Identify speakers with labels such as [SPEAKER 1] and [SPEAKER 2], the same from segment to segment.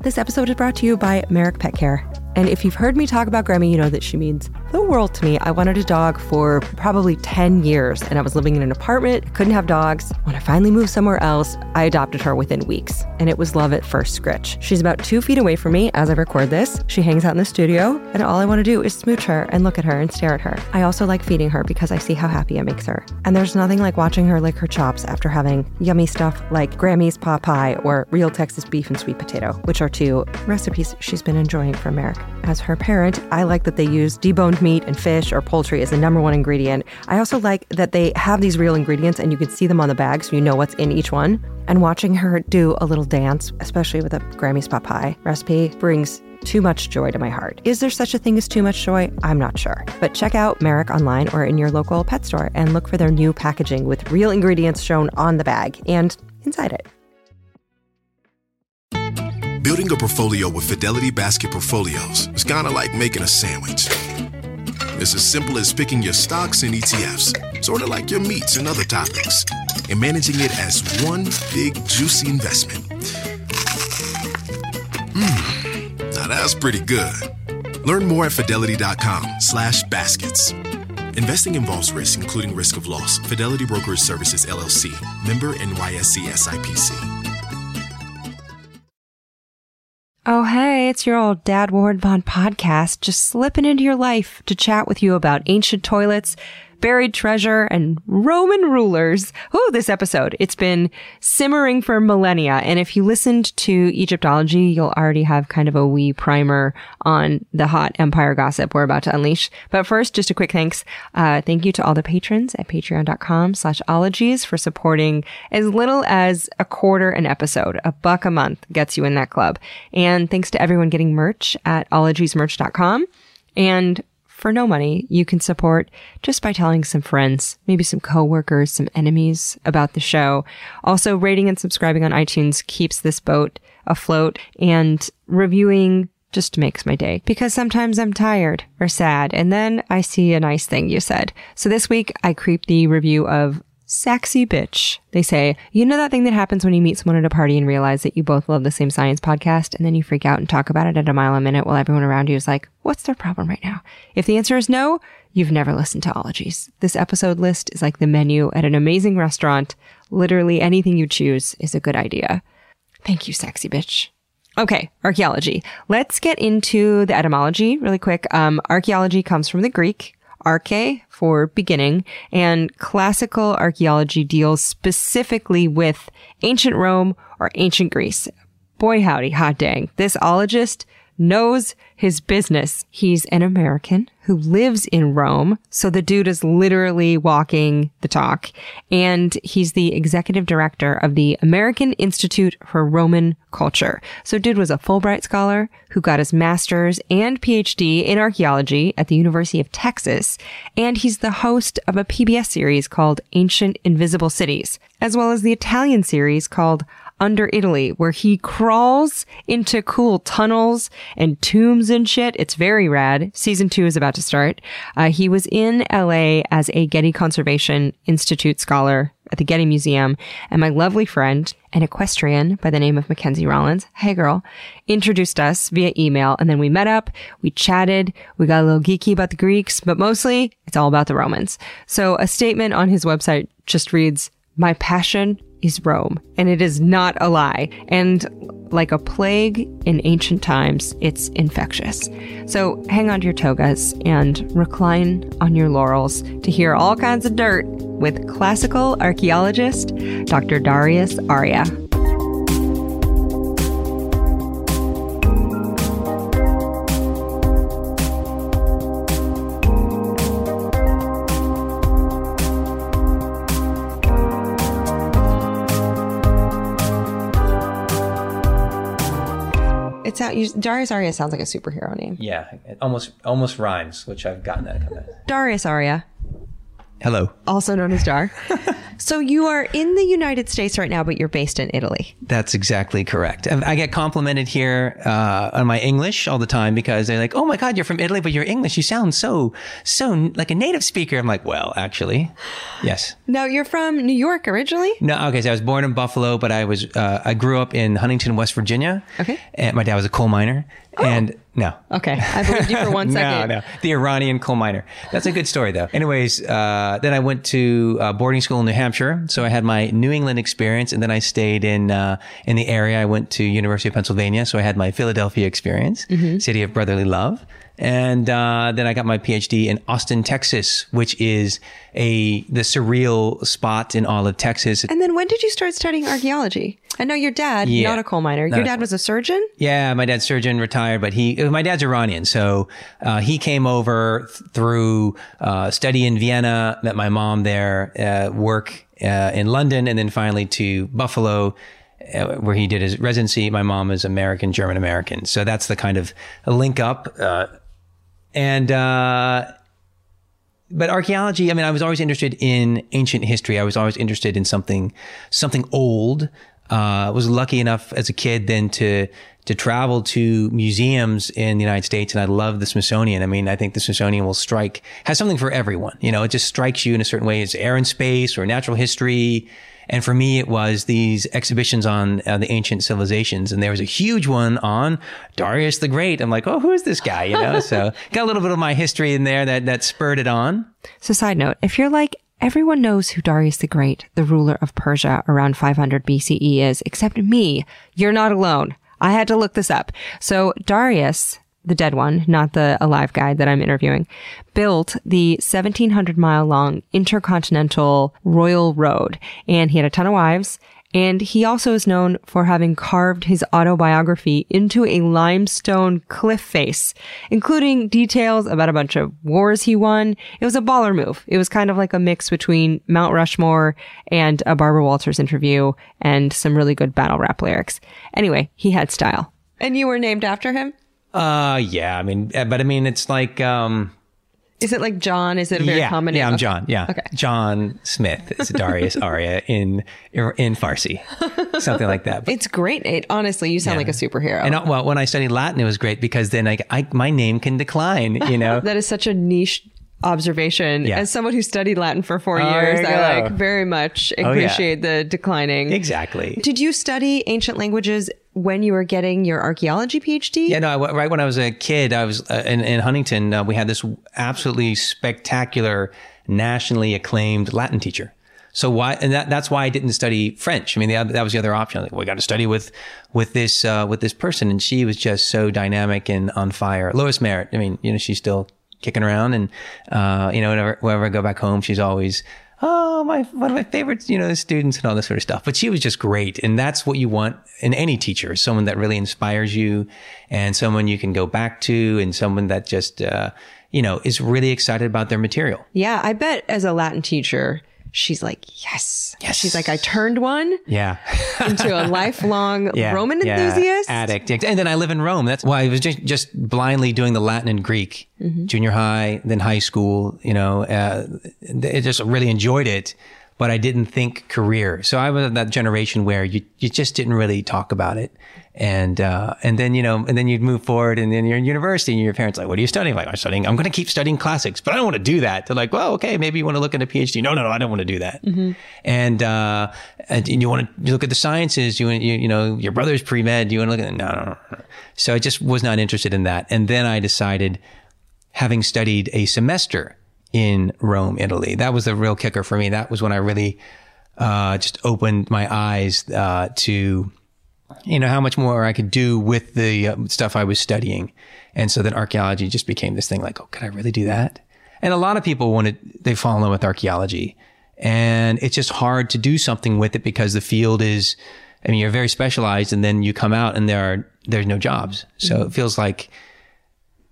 [SPEAKER 1] This episode is brought to you by Merrick Pet Care. And if you've heard me talk about Grammy, you know that she means the world to me. I wanted a dog for probably 10 years, and I was living in an apartment, couldn't have dogs. When I finally moved somewhere else, I adopted her within weeks, and it was love at first scritch. She's about two feet away from me as I record this. She hangs out in the studio, and all I want to do is smooch her and look at her and stare at her. I also like feeding her because I see how happy it makes her. And there's nothing like watching her lick her chops after having yummy stuff like Grammy's pot pie or real Texas beef and sweet potato, which are two recipes she's been enjoying from Merrick. As her parent, I like that they use deboned meat and fish or poultry is the number one ingredient. I also like that they have these real ingredients and you can see them on the bag so you know what's in each one. And watching her do a little dance, especially with a Grammy's pot pie recipe, brings too much joy to my heart. Is there such a thing as too much joy? I'm not sure. But check out Merrick online or in your local pet store and look for their new packaging with real ingredients shown on the bag and inside it.
[SPEAKER 2] Building a portfolio with Fidelity Basket Portfolios is kind of like making a sandwich. It's as simple as picking your stocks and ETFs, sort of like your meats and other topics, and managing it as one big juicy investment. Mmm, now that's pretty good. Learn more at fidelity.com slash baskets. Investing involves risk, including risk of loss. Fidelity Brokerage Services, LLC. Member NYSE SIPC.
[SPEAKER 1] Oh, hey, it's your old Dad Ward Vaughn podcast, just slipping into your life to chat with you about ancient toilets, buried treasure, and Roman rulers. Oh, this episode. It's been simmering for millennia. And if you listened to Egyptology, you'll already have kind of a wee primer on the hot empire gossip we're about to unleash. But first, just a quick thanks. Uh, thank you to all the patrons at patreon.com slash ologies for supporting as little as a quarter an episode. A buck a month gets you in that club. And thanks to everyone getting merch at ologiesmerch.com. And for no money, you can support just by telling some friends, maybe some coworkers, some enemies about the show. Also, rating and subscribing on iTunes keeps this boat afloat and reviewing just makes my day because sometimes I'm tired or sad and then I see a nice thing you said. So this week I creep the review of Sexy bitch. They say, you know that thing that happens when you meet someone at a party and realize that you both love the same science podcast, and then you freak out and talk about it at a mile a minute while everyone around you is like, what's their problem right now? If the answer is no, you've never listened to Ologies. This episode list is like the menu at an amazing restaurant. Literally anything you choose is a good idea. Thank you, sexy bitch. Okay, archaeology. Let's get into the etymology really quick. Um, archaeology comes from the Greek arche for beginning, and classical archaeology deals specifically with ancient Rome or ancient Greece. Boy, howdy, hot dang. This ologist knows his business. He's an American who lives in Rome. So the dude is literally walking the talk. And he's the executive director of the American Institute for Roman Culture. So dude was a Fulbright scholar who got his master's and PhD in archaeology at the University of Texas. And he's the host of a PBS series called Ancient Invisible Cities, as well as the Italian series called under Italy, where he crawls into cool tunnels and tombs and shit. It's very rad. Season two is about to start. Uh, he was in LA as a Getty Conservation Institute scholar at the Getty Museum, and my lovely friend, an equestrian by the name of Mackenzie Rollins, hey girl, introduced us via email, and then we met up, we chatted, we got a little geeky about the Greeks, but mostly it's all about the Romans. So a statement on his website just reads, my passion is Rome, and it is not a lie. And like a plague in ancient times, it's infectious. So hang on to your togas and recline on your laurels to hear all kinds of dirt with classical archaeologist Dr. Darius Arya. It Darius Arya sounds like a superhero name.
[SPEAKER 3] Yeah, it almost almost rhymes, which I've gotten that. Kind of.
[SPEAKER 1] Darius Arya.
[SPEAKER 3] Hello.
[SPEAKER 1] also known as Dar. so you are in the United States right now, but you're based in Italy.
[SPEAKER 3] That's exactly correct. I I get complimented here uh, on my English all the time because they're like, "Oh my God, you're from Italy, but your English, you sound so so like a native speaker." I'm like, "Well, actually, yes."
[SPEAKER 1] Now you're from New York originally.
[SPEAKER 3] No, okay. So I was born in Buffalo, but I was uh, I grew up in Huntington, West Virginia.
[SPEAKER 1] Okay.
[SPEAKER 3] And my dad was a coal miner, and no.
[SPEAKER 1] Okay, I believed you for one second.
[SPEAKER 3] No, no, the Iranian coal miner. That's a good story, though. Anyways, uh, then I went to uh, boarding school in New Hampshire, so I had my New England experience, and then I stayed in uh, in the area. I went to University of Pennsylvania, so I had my Philadelphia experience,
[SPEAKER 1] Mm-hmm.
[SPEAKER 3] city of brotherly love, and uh, then I got my PhD in Austin, Texas, which is a the surreal spot in all of Texas.
[SPEAKER 1] And then when did you start studying archaeology? I know your dad,
[SPEAKER 3] Yeah.
[SPEAKER 1] not a coal miner. Your dad was a surgeon.
[SPEAKER 3] Yeah, my dad's surgeon, retired, but he, my dad's Iranian. So, uh, he came over th- through, uh, study in Vienna, met my mom there, uh, work, uh, in London, and then finally to Buffalo, uh, where he did his residency. My mom is American, German American. So that's the kind of link up. Uh, and, uh, but archaeology, I mean, I was always interested in ancient history. I was always interested in something, something old. Uh, was lucky enough as a kid then to, to travel to museums in the United States. And I love the Smithsonian. I mean, I think the Smithsonian will strike, has something for everyone. You know, it just strikes you in a certain way. It's air and space or natural history. And for me, it was these exhibitions on uh, the ancient civilizations. And there was a huge one on Darius the Great. I'm like, oh, who is this guy? You know, so got a little bit of my history in there that, that spurred it on.
[SPEAKER 1] So, side note, if you're like, everyone knows who Darius the Great, the ruler of Persia around 500 BCE is, except me, you're not alone. I had to look this up. So, Darius, the dead one, not the alive guy that I'm interviewing, built the 1700 mile long intercontinental royal road. And he had a ton of wives. And he also is known for having carved his autobiography into a limestone cliff face, including details about a bunch of wars he won. It was a baller move. It was kind of like a mix between Mount Rushmore and a Barbara Walters interview and some really good battle rap lyrics. Anyway, he had style. And you were named after him?
[SPEAKER 3] Uh, yeah. I mean, uh, but I mean, it's like, um,
[SPEAKER 1] Is it like John? Is it a very
[SPEAKER 3] yeah,
[SPEAKER 1] common
[SPEAKER 3] yeah? I'm John. Yeah,
[SPEAKER 1] Okay.
[SPEAKER 3] John Smith is Darius Arya in in Farsi, something like that. But-
[SPEAKER 1] It's great. It, honestly, you sound like a superhero.
[SPEAKER 3] and uh, well, when I studied Latin, it was great because then like I, my name can decline. You know,
[SPEAKER 1] That is such a niche observation.
[SPEAKER 3] Yeah.
[SPEAKER 1] As someone who studied Latin for four
[SPEAKER 3] Oh,
[SPEAKER 1] years, I like very much
[SPEAKER 3] yeah.
[SPEAKER 1] appreciate the declining.
[SPEAKER 3] exactly.
[SPEAKER 1] Did you study ancient languages when you were getting your archaeology PhD?
[SPEAKER 3] Yeah, no. I, right when I was a kid, I was uh, in, in Huntington. Uh, we had this absolutely spectacular, nationally acclaimed Latin teacher. So why? And that, that's why I didn't study French. I mean, the, that was the other option. Like, well, we got to study with with this uh, with this person, and she was just so dynamic and on fire. Lois Merritt. I mean, you know, she's still kicking around, and uh, you know, whenever, whenever I go back home, she's always. Oh, my, one of my favorites, you know, students and all this sort of stuff. But she was just great. And that's what you want in any teacher, someone that really inspires you and someone you can go back to and someone that just, uh, you know, is really excited about their material.
[SPEAKER 1] Yeah, I bet as a Latin teacher, she's like, yes.
[SPEAKER 3] Yes.
[SPEAKER 1] She's like, I turned one
[SPEAKER 3] Yeah.
[SPEAKER 1] into a lifelong
[SPEAKER 3] yeah.
[SPEAKER 1] Roman
[SPEAKER 3] yeah.
[SPEAKER 1] enthusiast.
[SPEAKER 3] Addict. And then I live in Rome. That's why I was just, just blindly doing the Latin and Greek, junior high, then high school, you know, uh, I just really enjoyed it, but I didn't think career. So I was in that generation where you, you just didn't really talk about it. And, uh, and then, you know, and then you'd move forward and then you're in university and your parents are like, what are you studying? Like, I'm studying, I'm going to keep studying classics, but I don't want to do that. They're like, well, okay, maybe you want to look at a PhD. No, no, no, I don't want to do that. And, uh, and you want to look at the sciences. You, you, you know, your brother's pre-med. You want to look at, no, no, no, no. So I just was not interested in that. And then I decided, having studied a semester in Rome, Italy, that was the real kicker for me. That was when I really, uh, just opened my eyes, uh, to, you know, how much more I could do with the uh, stuff I was studying. And so then archaeology just became this thing like, oh, could I really do that? And a lot of people wanted, they fall in love with archaeology and it's just hard to do something with it because the field is, I mean, you're very specialized and then you come out and there are, there's no jobs. So it feels like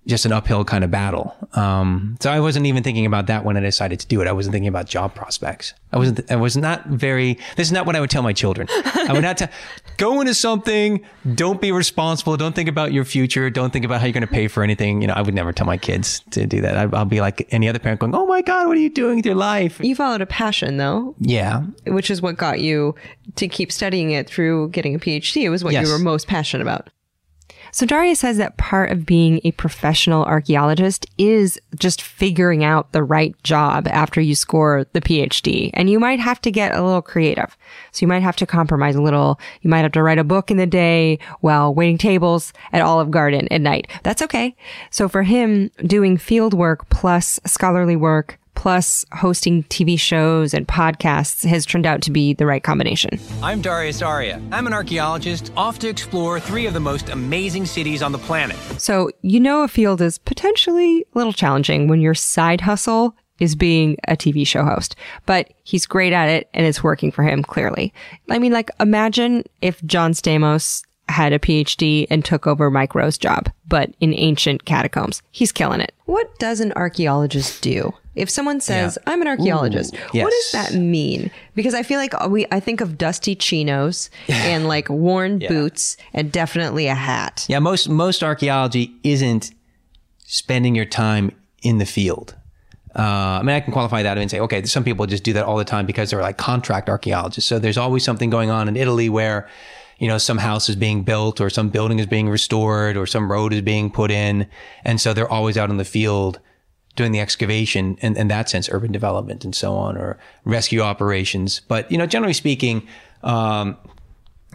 [SPEAKER 3] just an uphill kind of battle. Um, so I wasn't even thinking about that when I decided to do it. I wasn't thinking about job prospects. I wasn't, I was not very, this is not what I would tell my children. I would not tell, go into something, don't be responsible, don't think about your future, don't think about how you're going to pay for anything. You know, I would never tell my kids to do that. I, I'll be like any other parent going, oh my God, what are you doing with your life?
[SPEAKER 1] You followed a passion though,
[SPEAKER 3] Yeah.
[SPEAKER 1] which is what got you to keep studying it through getting a PhD. It was what
[SPEAKER 3] Yes.
[SPEAKER 1] you were most passionate about. So Darius says that part of being a professional archaeologist is just figuring out the right job after you score the PhD. And you might have to get a little creative. So you might have to compromise a little. You might have to write a book in the day while waiting tables at Olive Garden at night. That's okay. So for him, doing field work plus scholarly work plus hosting TV shows and podcasts has turned out to be the right combination.
[SPEAKER 4] I'm Darius Arya. I'm an archaeologist off to explore three of the most amazing cities on the planet.
[SPEAKER 1] So, you know, a field is potentially a little challenging when your side hustle is being a TV show host, but he's great at it and it's working for him clearly. I mean, like, imagine if John Stamos had a PhD and took over Mike Rowe's job, but in ancient catacombs. He's killing it. What does an archaeologist do? If someone says,
[SPEAKER 3] Yeah.
[SPEAKER 1] I'm an archaeologist,
[SPEAKER 3] Ooh,
[SPEAKER 1] what does that mean? Because I feel like we, I think of dusty chinos and like worn boots and definitely a hat.
[SPEAKER 3] Yeah, most most archaeology isn't spending your time in the field. Uh, I mean, I can qualify that and say, okay, some people just do that all the time because they're like contract archaeologists. So there's always something going on in Italy where, you know, some house is being built or some building is being restored or some road is being put in. And so they're always out in the field doing the excavation and in that sense, urban development and so on, or rescue operations. But, you know, generally speaking, um,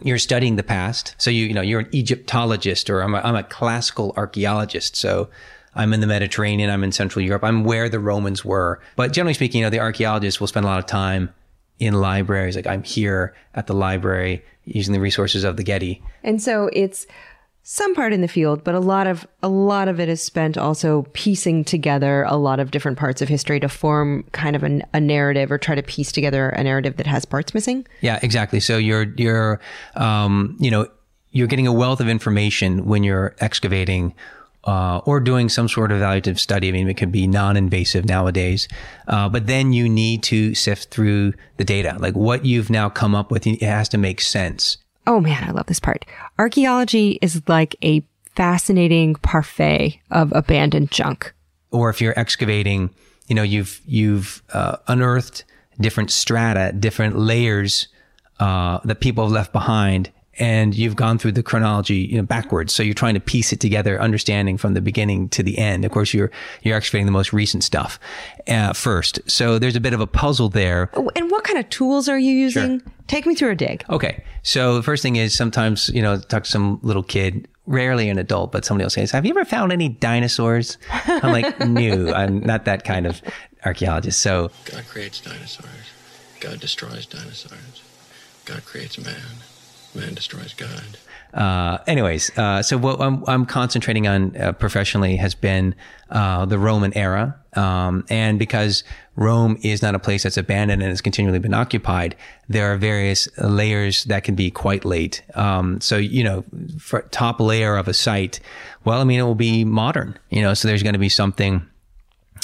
[SPEAKER 3] you're studying the past. So you, you know, you're an Egyptologist or I'm a, I'm a classical archaeologist. So I'm in the Mediterranean. I'm in Central Europe. I'm where the Romans were. But generally speaking, you know, the archaeologists will spend a lot of time in libraries. Like I'm here at the library using the resources of the Getty.
[SPEAKER 1] And so it's some part in the field, but a lot of a lot of it is spent also piecing together a lot of different parts of history to form kind of a, a narrative or try to piece together a narrative that has parts missing.
[SPEAKER 3] Yeah, exactly. So you're you're um, you know you're getting a wealth of information when you're excavating uh, or doing some sort of evaluative study. I mean, it could be non-invasive nowadays, uh, but then you need to sift through the data. Like what you've now come up with, it has to make sense.
[SPEAKER 1] Oh man, I love this part. Archaeology is like a fascinating parfait of abandoned junk.
[SPEAKER 3] Or if you're excavating, you know, you've you've uh, unearthed different strata, different layers uh, that people have left behind, and you've gone through the chronology, you know, backwards. So you're trying to piece it together, understanding from the beginning to the end. Of course, you're you're excavating the most recent stuff uh, first. So there's a bit of a puzzle there.
[SPEAKER 1] Oh, And what kind of tools are you using? Take me through a dig.
[SPEAKER 3] Okay. So the first thing is sometimes, you know, talk to some little kid, rarely an adult, but somebody will say, have you ever found any dinosaurs? I'm like, no, I'm not that kind of archaeologist. So
[SPEAKER 5] God creates dinosaurs. God destroys dinosaurs. God creates man. Man destroys God.
[SPEAKER 3] uh, anyways, uh, so what I'm, I'm concentrating on uh, professionally has been uh, the Roman era. Um, and because Rome is not a place that's abandoned and has continually been occupied, there are various layers that can be quite late. Um, so, you know, top layer of a site, well, I mean, it will be modern, you know, so there's going to be something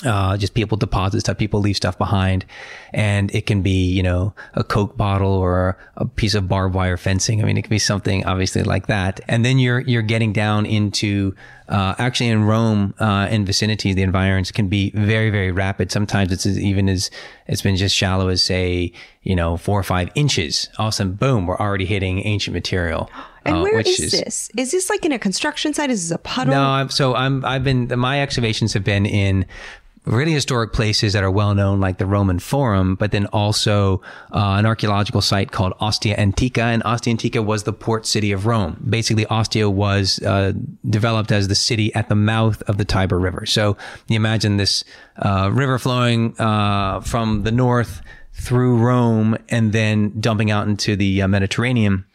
[SPEAKER 3] uh, just people deposit stuff, people leave stuff behind, and it can be, you know, a Coke bottle or a piece of barbed wire fencing. I mean, it could be something obviously like that. And then you're you're getting down into uh, actually in Rome uh, and vicinity, the environs can be very very rapid. Sometimes it's as, even as it's been just shallow as say, you know, four or five inches. All of a sudden, boom, we're already hitting ancient material.
[SPEAKER 1] And
[SPEAKER 3] uh,
[SPEAKER 1] where
[SPEAKER 3] which
[SPEAKER 1] is, this? Is this like in a construction site? Is this a puddle?
[SPEAKER 3] no, I'm, so I'm I've been my excavations have been in really historic places that are well known, like the Roman Forum, but then also uh, an archaeological site called Ostia Antica, and Ostia Antica was the port city of Rome. Basically, Ostia was uh, developed as the city at the mouth of the Tiber River. So you imagine this uh, river flowing uh, from the north through Rome and then dumping out into the uh, Mediterranean.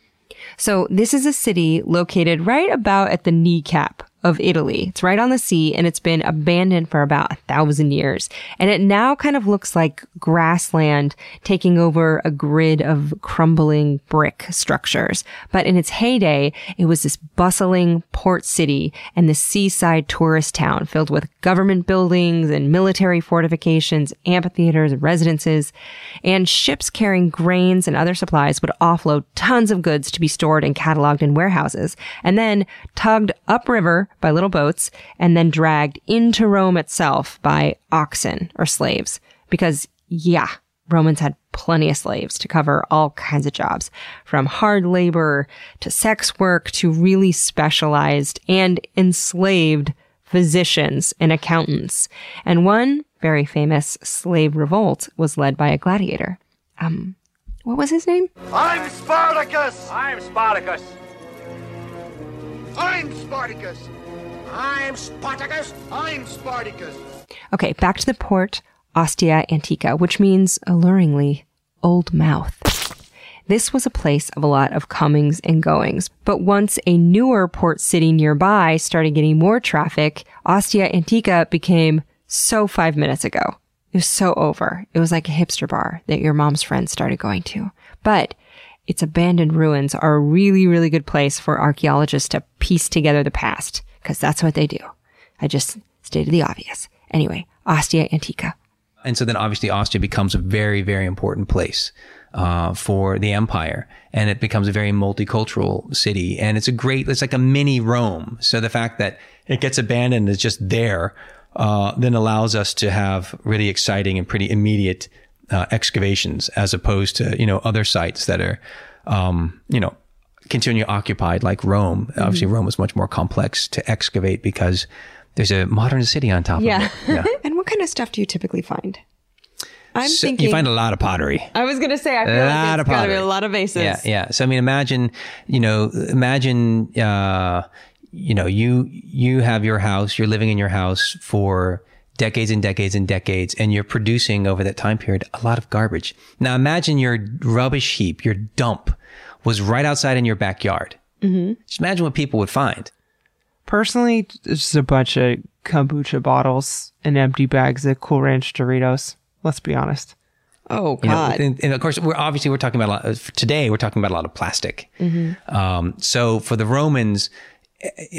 [SPEAKER 1] So this is a city located right about at the kneecap of Italy. It's right on the sea and it's been abandoned for about a thousand years. And it now kind of looks like grassland taking over a grid of crumbling brick structures. But in its heyday, it was this bustling port city and this seaside tourist town filled with government buildings and military fortifications, amphitheaters, residences, and ships carrying grains and other supplies would offload tons of goods to be stored and cataloged in warehouses and then tugged upriver by little boats and then dragged into Rome itself by oxen or slaves. Because, yeah, Romans had plenty of slaves to cover all kinds of jobs, from hard labor to sex work to really specialized and enslaved physicians and accountants. And one very famous slave revolt was led by a gladiator. Um, what was his name?
[SPEAKER 6] I'm Spartacus!
[SPEAKER 7] I'm Spartacus.
[SPEAKER 6] I'm Spartacus! I'm Spartacus! I'm Spartacus!
[SPEAKER 1] Okay, back to the port, Ostia Antica, which means alluringly old mouth. This was a place of a lot of comings and goings, but once a newer port city nearby started getting more traffic, Ostia Antica became so five minutes ago. It was so over. It was like a hipster bar that your mom's friends started going to. But its abandoned ruins are a really, really good place for archaeologists to piece together the past, because that's what they do. I just stated the obvious. Anyway, Ostia Antica.
[SPEAKER 3] And so then obviously Ostia becomes a very, very important place uh, for the empire. And it becomes a very multicultural city. And it's a great, it's like a mini Rome. So the fact that it gets abandoned is just there, uh, then allows us to have really exciting and pretty immediate uh, excavations as opposed to, you know, other sites that are, um, you know, continue occupied like Rome. Obviously, Rome was much more complex to excavate because there's a modern city on top
[SPEAKER 1] Yeah.
[SPEAKER 3] of it. Yeah.
[SPEAKER 1] and what kind of stuff do you typically find? I'm
[SPEAKER 3] So
[SPEAKER 1] thinking.
[SPEAKER 3] you find a lot of pottery.
[SPEAKER 1] I was gonna say I feel
[SPEAKER 3] A
[SPEAKER 1] like
[SPEAKER 3] lot
[SPEAKER 1] it's
[SPEAKER 3] of pottery.
[SPEAKER 1] a lot of vases.
[SPEAKER 3] Yeah, yeah. So I mean, imagine, you know, imagine, uh, you know, you you have your house, you're living in your house for decades and decades and decades, and you're producing over that time period a lot of garbage. Now imagine your rubbish heap, your dump, was right outside in your backyard. Mm-hmm. Just imagine what people would find.
[SPEAKER 8] Personally, it's just a bunch of kombucha bottles and empty bags of Cool Ranch Doritos. Let's be honest.
[SPEAKER 1] Oh
[SPEAKER 3] You know,
[SPEAKER 1] God.
[SPEAKER 3] and, and of course, we're obviously we're talking about a lot. Today, we're talking about a lot of plastic. Um, so for the Romans,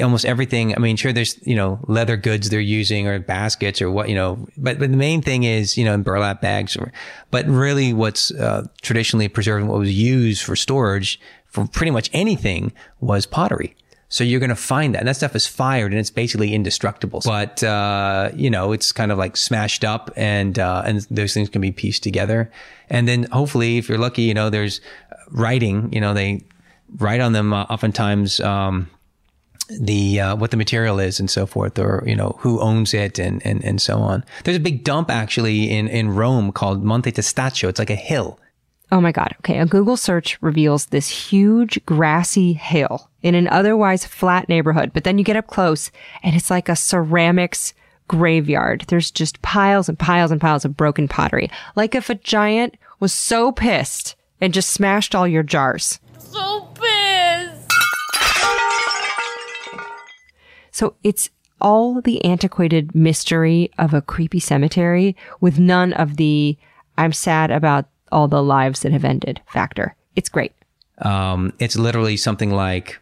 [SPEAKER 3] almost everything. I mean, sure, there's you know leather goods they're using or baskets or what you know, but but the main thing is you know in burlap bags. Or, but really, what's uh, traditionally preserved, what was used for storage for pretty much anything was pottery. So you're going to find that. And that stuff is fired and it's basically indestructible. But, uh, you know, it's kind of like smashed up and, uh, and those things can be pieced together. And then hopefully, if you're lucky, you know, there's writing, you know, they write on them uh, oftentimes, um, the uh, what the material is and so forth, or you know who owns it and and and so on. There's a big dump actually in in Rome called Monte Testaccio. It's like a hill,
[SPEAKER 1] Oh my God. Okay. A Google search reveals this huge grassy hill in an otherwise flat neighborhood. But then you get up close and it's like a ceramics graveyard. There's just piles and piles and piles of broken pottery. Like if a giant was so pissed and just smashed all your jars.
[SPEAKER 9] So pissed.
[SPEAKER 1] So it's all the antiquated mystery of a creepy cemetery with none of the I'm sad about all the lives that have ended factor. It's great.
[SPEAKER 3] um, it's literally something like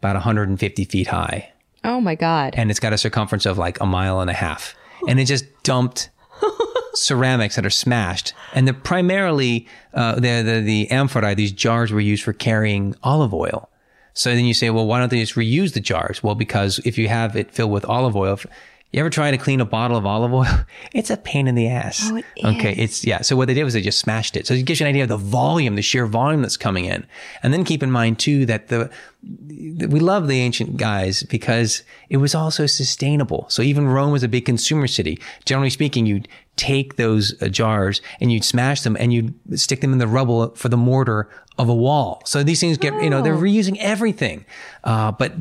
[SPEAKER 3] about 150 feet high.
[SPEAKER 1] Oh my God.
[SPEAKER 3] and it's got a circumference of like a mile and a half. And it just dumped ceramics that are smashed. And they're primarily, uh, the, the, the amphorae, these jars were used for carrying olive oil. So then you say, well, why don't they just reuse the jars? Well, because if you have it filled with olive oil, if- you ever try to clean a bottle of olive oil? It's a pain in the ass.
[SPEAKER 1] Oh, it
[SPEAKER 3] okay. It's, yeah. So what they did was they just smashed it. So it gives you an idea of the volume, the sheer volume that's coming in. And then keep in mind too that the, we love the ancient guys because it was also sustainable. So even Rome was a big consumer city. Generally speaking, you'd take those uh, jars and you'd smash them and you'd stick them in the rubble for the mortar of a wall. So these things get, you know, they're reusing everything. Uh, but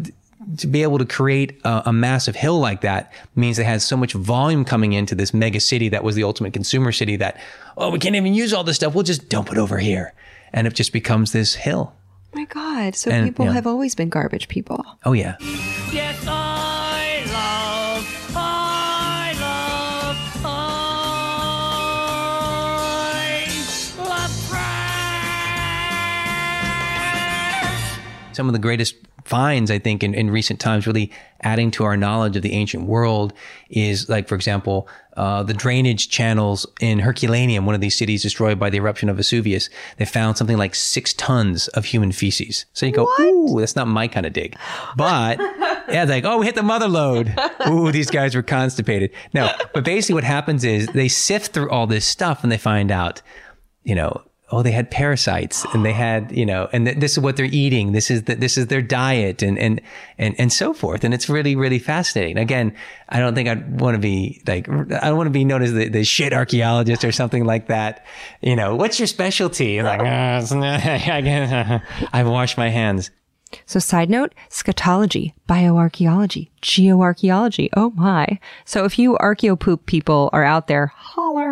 [SPEAKER 3] to be able to create a, a massive hill like that means they had so much volume coming into this mega city that was the ultimate consumer city that, oh, we can't even use all this stuff. We'll just dump it over here. And it just becomes this hill.
[SPEAKER 1] my God. So
[SPEAKER 3] And,
[SPEAKER 1] people
[SPEAKER 3] yeah.
[SPEAKER 1] have always been garbage people.
[SPEAKER 3] Oh, yeah.
[SPEAKER 9] Yes, I
[SPEAKER 3] some of the greatest finds, I think, in, in recent times, really adding to our knowledge of the ancient world is like, for example, uh, the drainage channels in Herculaneum, one of these cities destroyed by the eruption of Vesuvius. They found something like six tons of human feces. So you go, ooh, that's not my kind of dig. But yeah, it's like, oh, we hit the mother load. Ooh, these guys were constipated. No, but basically what happens is they sift through all this stuff and they find out, you know, oh, they had parasites and they had, you know, and th- this is what they're eating. This is the, this is their diet and, and, and, and so forth. And it's really, really fascinating. Again, I don't think I'd want to be like, I don't want to be known as the, the shit archaeologist or something like that. You know, what's your specialty? Like, "Ah, it's not- I guess, I've washed my hands.
[SPEAKER 1] So, side note scatology, bioarchaeology, geoarchaeology. Oh my. So, if you archaeopoop people are out there, holler.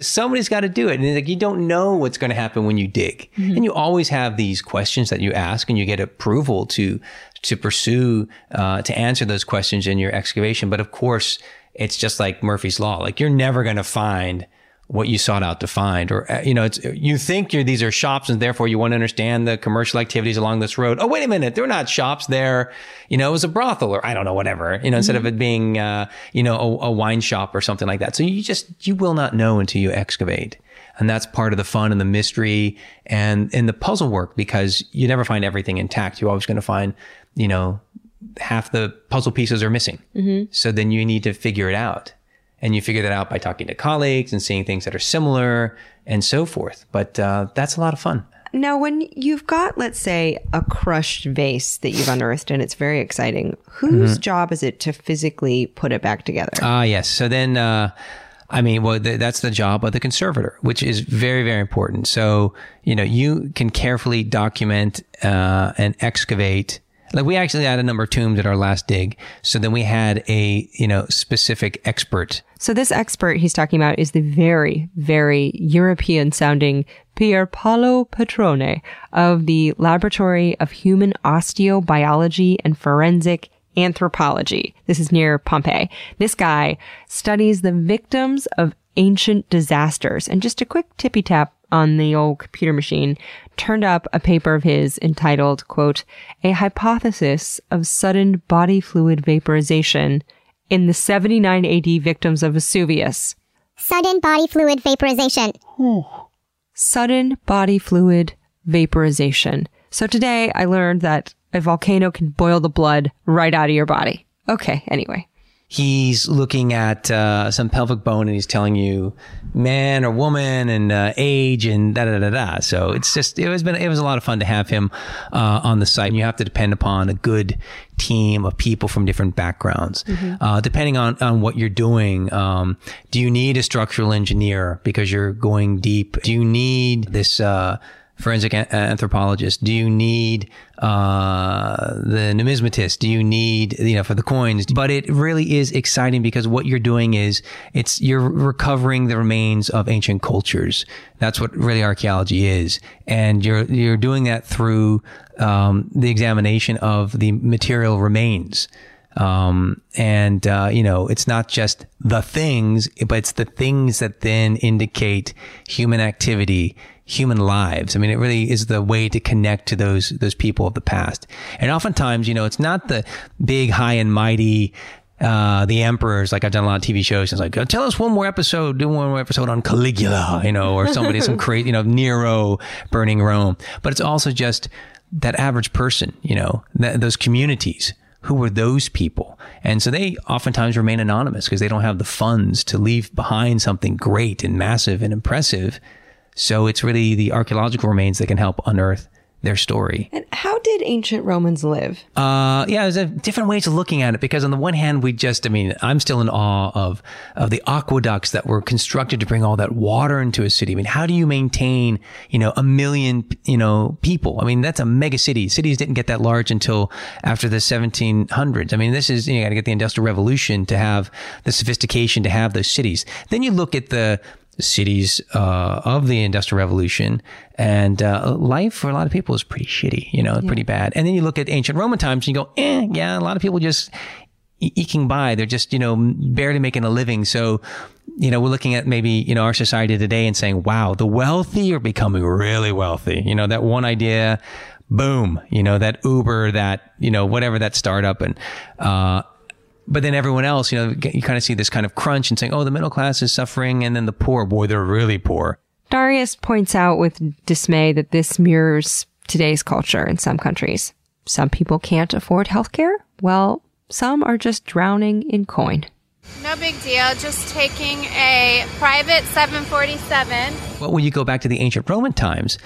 [SPEAKER 3] Somebody's got to do it. And like you don't know what's going to happen when you dig. And you always have these questions that you ask and you get approval to to pursue uh, to answer those questions in your excavation. But of course, it's just like Murphy's law. Like you're never going to find what you sought out to find or uh, you know it's you think you're these are shops and therefore you want to understand the commercial activities along this road. Oh wait a minute. They're not shops they're you know it was a brothel or i don't know whatever you know instead of it being uh, you know a, a wine shop or something like that. So you just you will not know until you excavate. And that's part of the fun and the mystery and and the puzzle work because you never find everything intact. You're always going to find you know half the puzzle pieces are missing. So then you need to figure it out and you figure that out by talking to colleagues and seeing things that are similar and so forth. But uh, that's a lot of fun.
[SPEAKER 1] Now, when you've got, let's say, a crushed vase that you've unearthed and it's very exciting, whose job is it to physically put it back together?
[SPEAKER 3] Ah, yes. So then, uh, I mean, well, th- that's the job of the conservator, which is very, very important. So, you know, you can carefully document uh, and excavate. Like we actually had a number of tombs at our last dig. So then we had a, you know, specific expert
[SPEAKER 1] So this expert he's talking about is the very, very European sounding Pier Paolo Petrone of the Laboratory of Human Osteobiology and Forensic Anthropology. This is near Pompeii. This guy studies the victims of ancient disasters. And just a quick tippy tap on the old computer machine turned up a paper of his entitled, quote, A Hypothesis of Sudden Body Fluid Vaporization in the 79 AD victims of Vesuvius.
[SPEAKER 7] Sudden body fluid vaporization.
[SPEAKER 1] Sudden body fluid vaporization. So today I learned that a volcano can boil the blood right out of your body. Okay, anyway.
[SPEAKER 3] He's looking at uh, some pelvic bone and he's telling you man or woman and uh, age and da da da da. So it's just it was been it was a lot of fun to have him uh, on the site. And you have to depend upon a good team of people from different backgrounds, uh, depending on on what you're doing. Um, do you need a structural engineer because you're going deep? Do you need this? Forensic an- anthropologist? Do you need uh, the numismatist? Do you need you know for the coins? But it really is exciting because what you're doing is it's you're recovering the remains of ancient cultures. That's what really archaeology is, and you're you're doing that through um, the examination of the material remains. Um, and, uh, you know, it's not just the things, but it's the things that then indicate human activity, human lives. I mean, it really is the way to connect to those, those people of the past. And oftentimes, you know, it's not the big, high and mighty, uh, the emperors, like I've done a lot of TV shows. and It's like, tell us one more episode, do one more episode on Caligula, you know, or somebody, some crazy, you know, Nero burning Rome. But it's also just that average person, you know, th- those communities who were those people? And so they oftentimes remain anonymous because they don't have the funds to leave behind something great and massive and impressive. So it's really the archaeological remains that can help unearth their story.
[SPEAKER 1] And how did ancient Romans live?
[SPEAKER 3] Uh, yeah, there's a different ways of looking at it because on the one hand, we just, I mean, I'm still in awe of, of the aqueducts that were constructed to bring all that water into a city. I mean, how do you maintain, you know, a million, you know, people? I mean, that's a mega city. Cities didn't get that large until after the 1700s. I mean, this is, you, know, you got to get the industrial revolution to have the sophistication to have those cities. Then you look at the, cities uh, of the industrial revolution. And uh, life for a lot of people is pretty shitty you know pretty bad. And then you look at ancient roman times and you go eh yeah a lot of people just e- eking by. They're just you know barely making a living. So you know we're looking at maybe you know our society today and saying wow the wealthy are becoming really wealthy. You know that one idea boom, you know, that Uber, that, you know, whatever that startup. And, uh, but then everyone else, you know, you kind of see this kind of crunch and saying, oh, the middle class is suffering. And then the poor, boy, they're really poor.
[SPEAKER 1] Darius points out with dismay that this mirrors today's culture in some countries. Some people can't afford healthcare. Well, some are just drowning in coin.
[SPEAKER 9] No big deal. Just taking a private 747.
[SPEAKER 3] Well, when you go back to the ancient Roman times,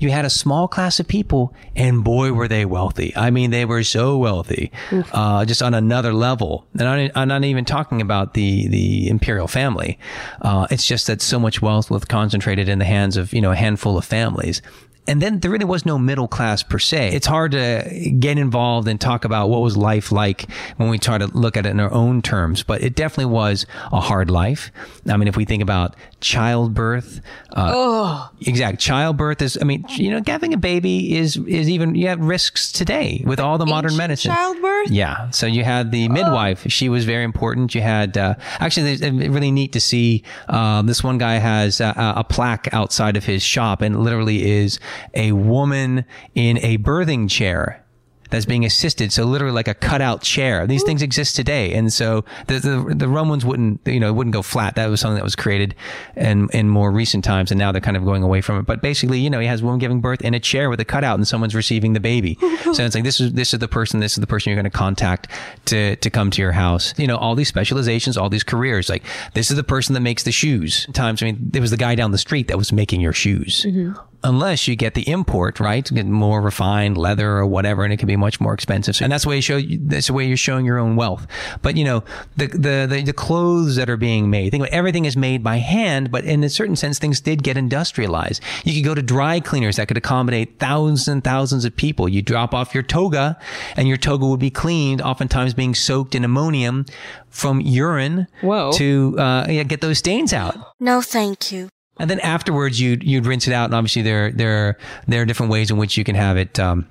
[SPEAKER 3] you had a small class of people, and boy, were they wealthy. I mean, they were so wealthy, uh, just on another level. And I'm, I'm not even talking about the the imperial family. Uh, it's just that so much wealth was concentrated in the hands of you know a handful of families. And then there really was no middle class per se. It's hard to get involved and talk about what was life like when we try to look at it in our own terms, but it definitely was a hard life. I mean, if we think about childbirth, uh, exact childbirth is, I mean, you know, having a baby is, is even, you have risks today with all the modern medicine.
[SPEAKER 1] Childbirth?
[SPEAKER 3] Yeah. So you had the midwife. She was very important. You had, uh, actually, it's really neat to see, um, this one guy has a, a plaque outside of his shop and literally is a woman in a birthing chair that's being assisted. So literally like a cutout chair. These things exist today. And so the, the, the Romans wouldn't, you know, wouldn't go flat. That was something that was created in, in more recent times. And now they're kind of going away from it. But basically, you know, he has a woman giving birth in a chair with a cutout and someone's receiving the baby. so it's like, this is, this is the person, this is the person you're going to contact to, to come to your house. You know, all these specializations, all these careers. Like this is the person that makes the shoes. Times, I mean, there was the guy down the street that was making your shoes mm-hmm. Unless you get the import, right? Get more refined leather or whatever, and it can be much more expensive. And that's the way you show, that's the way you're showing your own wealth. But you know, the, the, the, the clothes that are being made, think about everything is made by hand, but in a certain sense, things did get industrialized. You could go to dry cleaners that could accommodate thousands and thousands of people. You drop off your toga and your toga would be cleaned, oftentimes being soaked in ammonium from urine
[SPEAKER 1] Whoa.
[SPEAKER 3] to, uh, yeah, get those stains out.
[SPEAKER 10] No, thank you.
[SPEAKER 3] And then afterwards, you'd you'd rinse it out, and obviously there there there are different ways in which you can have it. Um,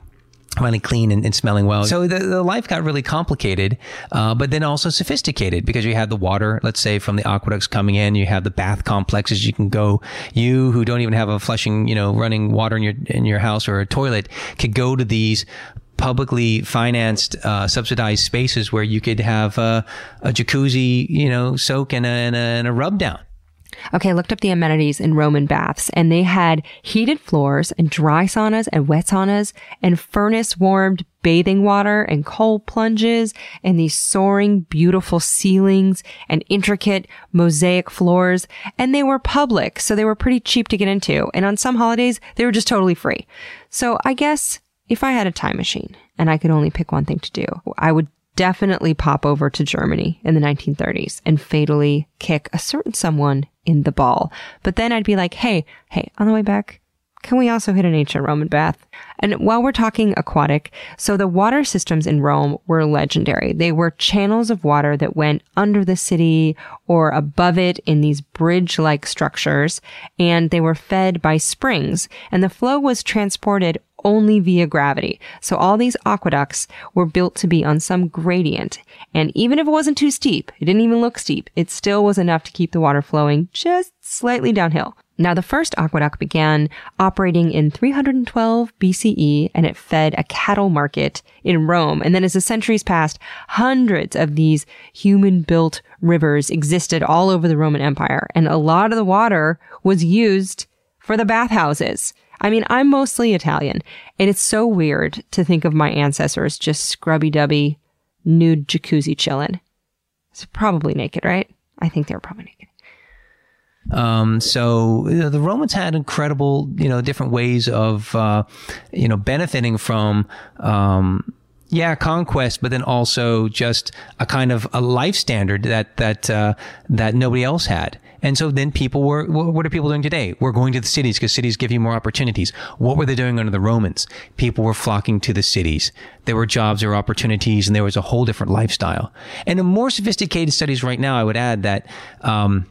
[SPEAKER 3] Finally clean and, and smelling well. So the, the life got really complicated, uh, but then also sophisticated because you had the water, let's say from the aqueducts coming in, you have the bath complexes. You can go, you who don't even have a flushing, you know, running water in your, in your house or a toilet could go to these publicly financed, uh, subsidized spaces where you could have uh, a jacuzzi, you know, soak and a, and a, and a rub down.
[SPEAKER 1] Okay, I looked up the amenities in Roman baths and they had heated floors and dry saunas and wet saunas and furnace warmed bathing water and cold plunges and these soaring beautiful ceilings and intricate mosaic floors. And they were public, so they were pretty cheap to get into. And on some holidays, they were just totally free. So I guess if I had a time machine and I could only pick one thing to do, I would definitely pop over to Germany in the 1930s and fatally kick a certain someone in the ball. But then I'd be like, hey, hey, on the way back, can we also hit an ancient Roman bath? And while we're talking aquatic, so the water systems in Rome were legendary. They were channels of water that went under the city or above it in these bridge-like structures, and they were fed by springs, and the flow was transported only via gravity. So all these aqueducts were built to be on some gradient. And even if it wasn't too steep, it didn't even look steep, it still was enough to keep the water flowing just slightly downhill. Now, the first aqueduct began operating in 312 BCE and it fed a cattle market in Rome. And then as the centuries passed, hundreds of these human built rivers existed all over the Roman Empire. And a lot of the water was used for the bathhouses. I mean, I'm mostly Italian and it's so weird to think of my ancestors just scrubby dubby, nude jacuzzi chillin'. It's probably naked, right? I think they were probably naked.
[SPEAKER 3] Um, so you know, the Romans had incredible, you know, different ways of, uh, you know, benefiting from, um, yeah, conquest, but then also just a kind of a life standard that that uh, that nobody else had. And so then people were, what are people doing today? We're going to the cities because cities give you more opportunities. What were they doing under the Romans? People were flocking to the cities. There were jobs, there were opportunities, and there was a whole different lifestyle. And in more sophisticated studies right now, I would add that, um,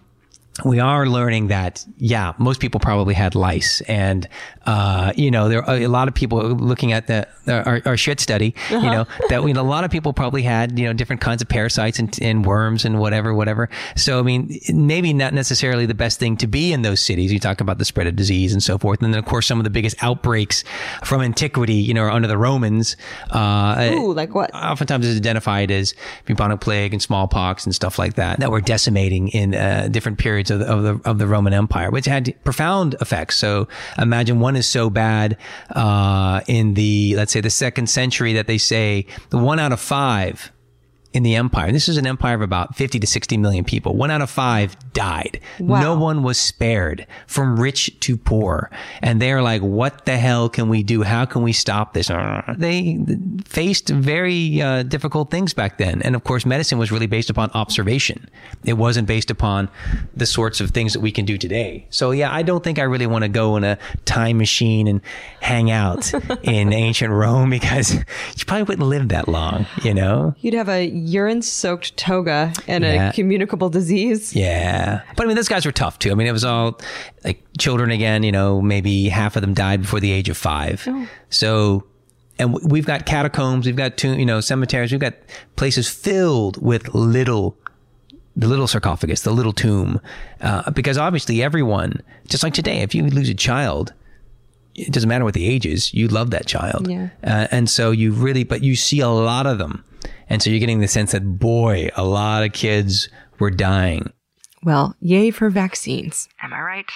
[SPEAKER 3] we are learning that, yeah, most people probably had lice. And, uh, you know, there are a lot of people looking at the, our, our shit study, you know, that we, a lot of people probably had, you know, different kinds of parasites and, and worms and whatever, whatever. So, I mean, maybe not necessarily the best thing to be in those cities. You talk about the spread of disease and so forth. And then, of course, some of the biggest outbreaks from antiquity, you know, are under the Romans. Uh,
[SPEAKER 1] Ooh, like what?
[SPEAKER 3] oftentimes is identified as bubonic plague and smallpox and stuff like that that were decimating in uh, different periods of the, of the of the Roman Empire, which had profound effects. So imagine one is so bad uh, in the let's say the second century that they say the one out of five in the empire. This is an empire of about 50 to 60 million people. One out of five died.
[SPEAKER 1] Wow.
[SPEAKER 3] No one was spared from rich to poor. And they're like, what the hell can we do? How can we stop this? They faced very uh, difficult things back then. And of course, medicine was really based upon observation. It wasn't based upon the sorts of things that we can do today. So yeah, I don't think I really want to go in a time machine and hang out in ancient Rome because you probably wouldn't live that long, you know?
[SPEAKER 1] You'd have a urine soaked toga and
[SPEAKER 3] Yeah.
[SPEAKER 1] a communicable disease.
[SPEAKER 3] Yeah. But I mean, those guys were tough too. I mean, it was all like children again, you know, maybe half of them died before the age of five. So, and we've got catacombs, we've got, tomb, you know, cemeteries, we've got places filled with little, the little sarcophagus, the little tomb. Uh, because obviously everyone, just like today, if you lose a child, it doesn't matter what the age is, you love that child.
[SPEAKER 1] Yeah.
[SPEAKER 3] Uh, and so you really, but you see a lot of them. And so you're getting the sense that, boy, a lot of kids were dying.
[SPEAKER 1] Well, yay for vaccines. Am I right?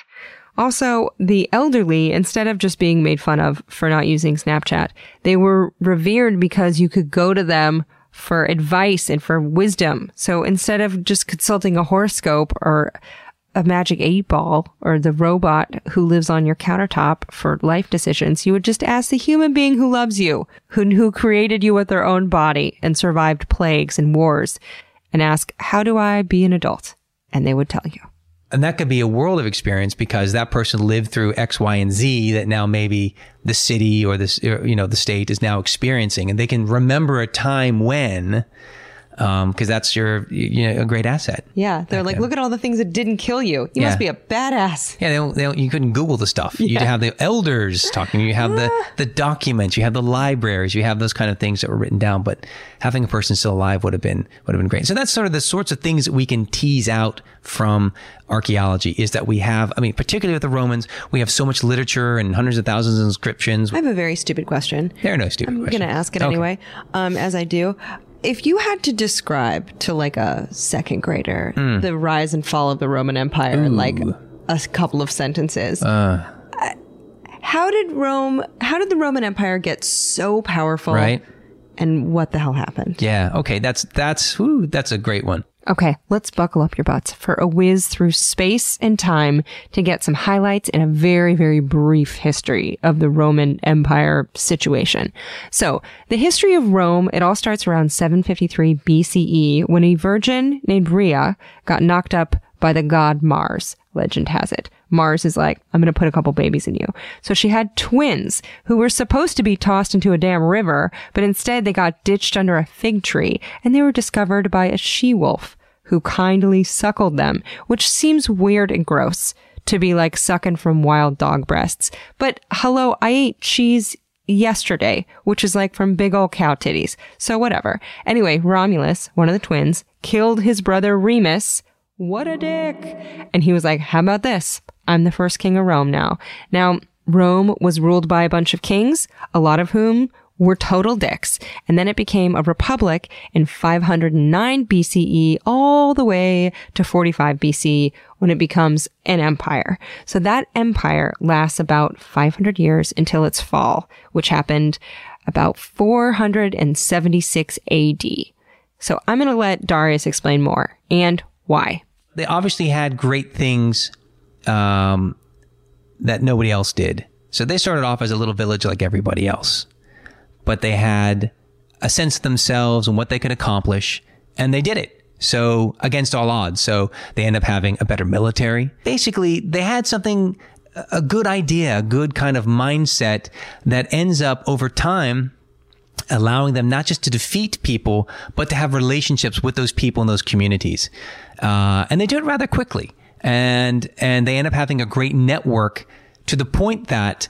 [SPEAKER 1] Also, the elderly, instead of just being made fun of for not using Snapchat, they were revered because you could go to them for advice and for wisdom. So instead of just consulting a horoscope or a magic eight ball or the robot who lives on your countertop for life decisions, you would just ask the human being who loves you, who, who created you with their own body and survived plagues and wars, and ask, how do I be an adult? And they would tell you.
[SPEAKER 3] And that could be a world of experience because that person lived through X, Y, and Z that now maybe the city or this, you know, the state is now experiencing, and they can remember a time when, because that's your, you know, a great asset.
[SPEAKER 1] Yeah, they're like, look at all the things that didn't kill you. You
[SPEAKER 3] Yeah.
[SPEAKER 1] must be a badass.
[SPEAKER 3] Yeah, they don't, they don't, you couldn't Google the stuff. You have the elders talking. You have the the documents. You have the libraries. You have those kind of things that were written down. But having a person still alive would have been would have been great. So that's sort of the sorts of things that we can tease out from archaeology. Is that we have? I mean, particularly with the Romans, we have so much literature and hundreds of thousands of inscriptions.
[SPEAKER 1] I have a very stupid question.
[SPEAKER 3] There are no stupid
[SPEAKER 1] I'm
[SPEAKER 3] questions.
[SPEAKER 1] going to ask it
[SPEAKER 3] Okay.
[SPEAKER 1] anyway, um, as I do. If you had to describe to like a second grader
[SPEAKER 3] Hmm.
[SPEAKER 1] the rise and fall of the Roman Empire in like a couple of sentences,
[SPEAKER 3] Uh.
[SPEAKER 1] How did Rome, how did the Roman Empire get so powerful?
[SPEAKER 3] Right.
[SPEAKER 1] And what the hell happened?
[SPEAKER 3] Yeah. Okay. That's that's whew, that's a great one.
[SPEAKER 1] Okay, let's buckle up your butts for a whiz through space and time to get some highlights in a very, very brief history of the Roman Empire situation. So, the history of Rome, it all starts around 753 BCE when a virgin named Rhea got knocked up by the god Mars. Legend has it. Mars is like, I'm going to put a couple babies in you. So she had twins who were supposed to be tossed into a damn river, but instead they got ditched under a fig tree and they were discovered by a she wolf who kindly suckled them, which seems weird and gross to be like sucking from wild dog breasts. But hello, I ate cheese yesterday, which is like from big old cow titties. So whatever. Anyway, Romulus, one of the twins, killed his brother Remus. What a dick. And he was like, how about this? I'm the first king of Rome now. Now, Rome was ruled by a bunch of kings, a lot of whom were total dicks. And then it became a republic in 509 BCE all the way to 45 BC when it becomes an empire. So that empire lasts about 500 years until its fall, which happened about 476 AD. So I'm going to let Darius explain more and why.
[SPEAKER 3] They obviously had great things um, that nobody else did. So they started off as a little village like everybody else, but they had a sense of themselves and what they could accomplish, and they did it. So against all odds. So they end up having a better military. Basically, they had something, a good idea, a good kind of mindset that ends up over time allowing them not just to defeat people, but to have relationships with those people in those communities. Uh, and they do it rather quickly. and and they end up having a great network to the point that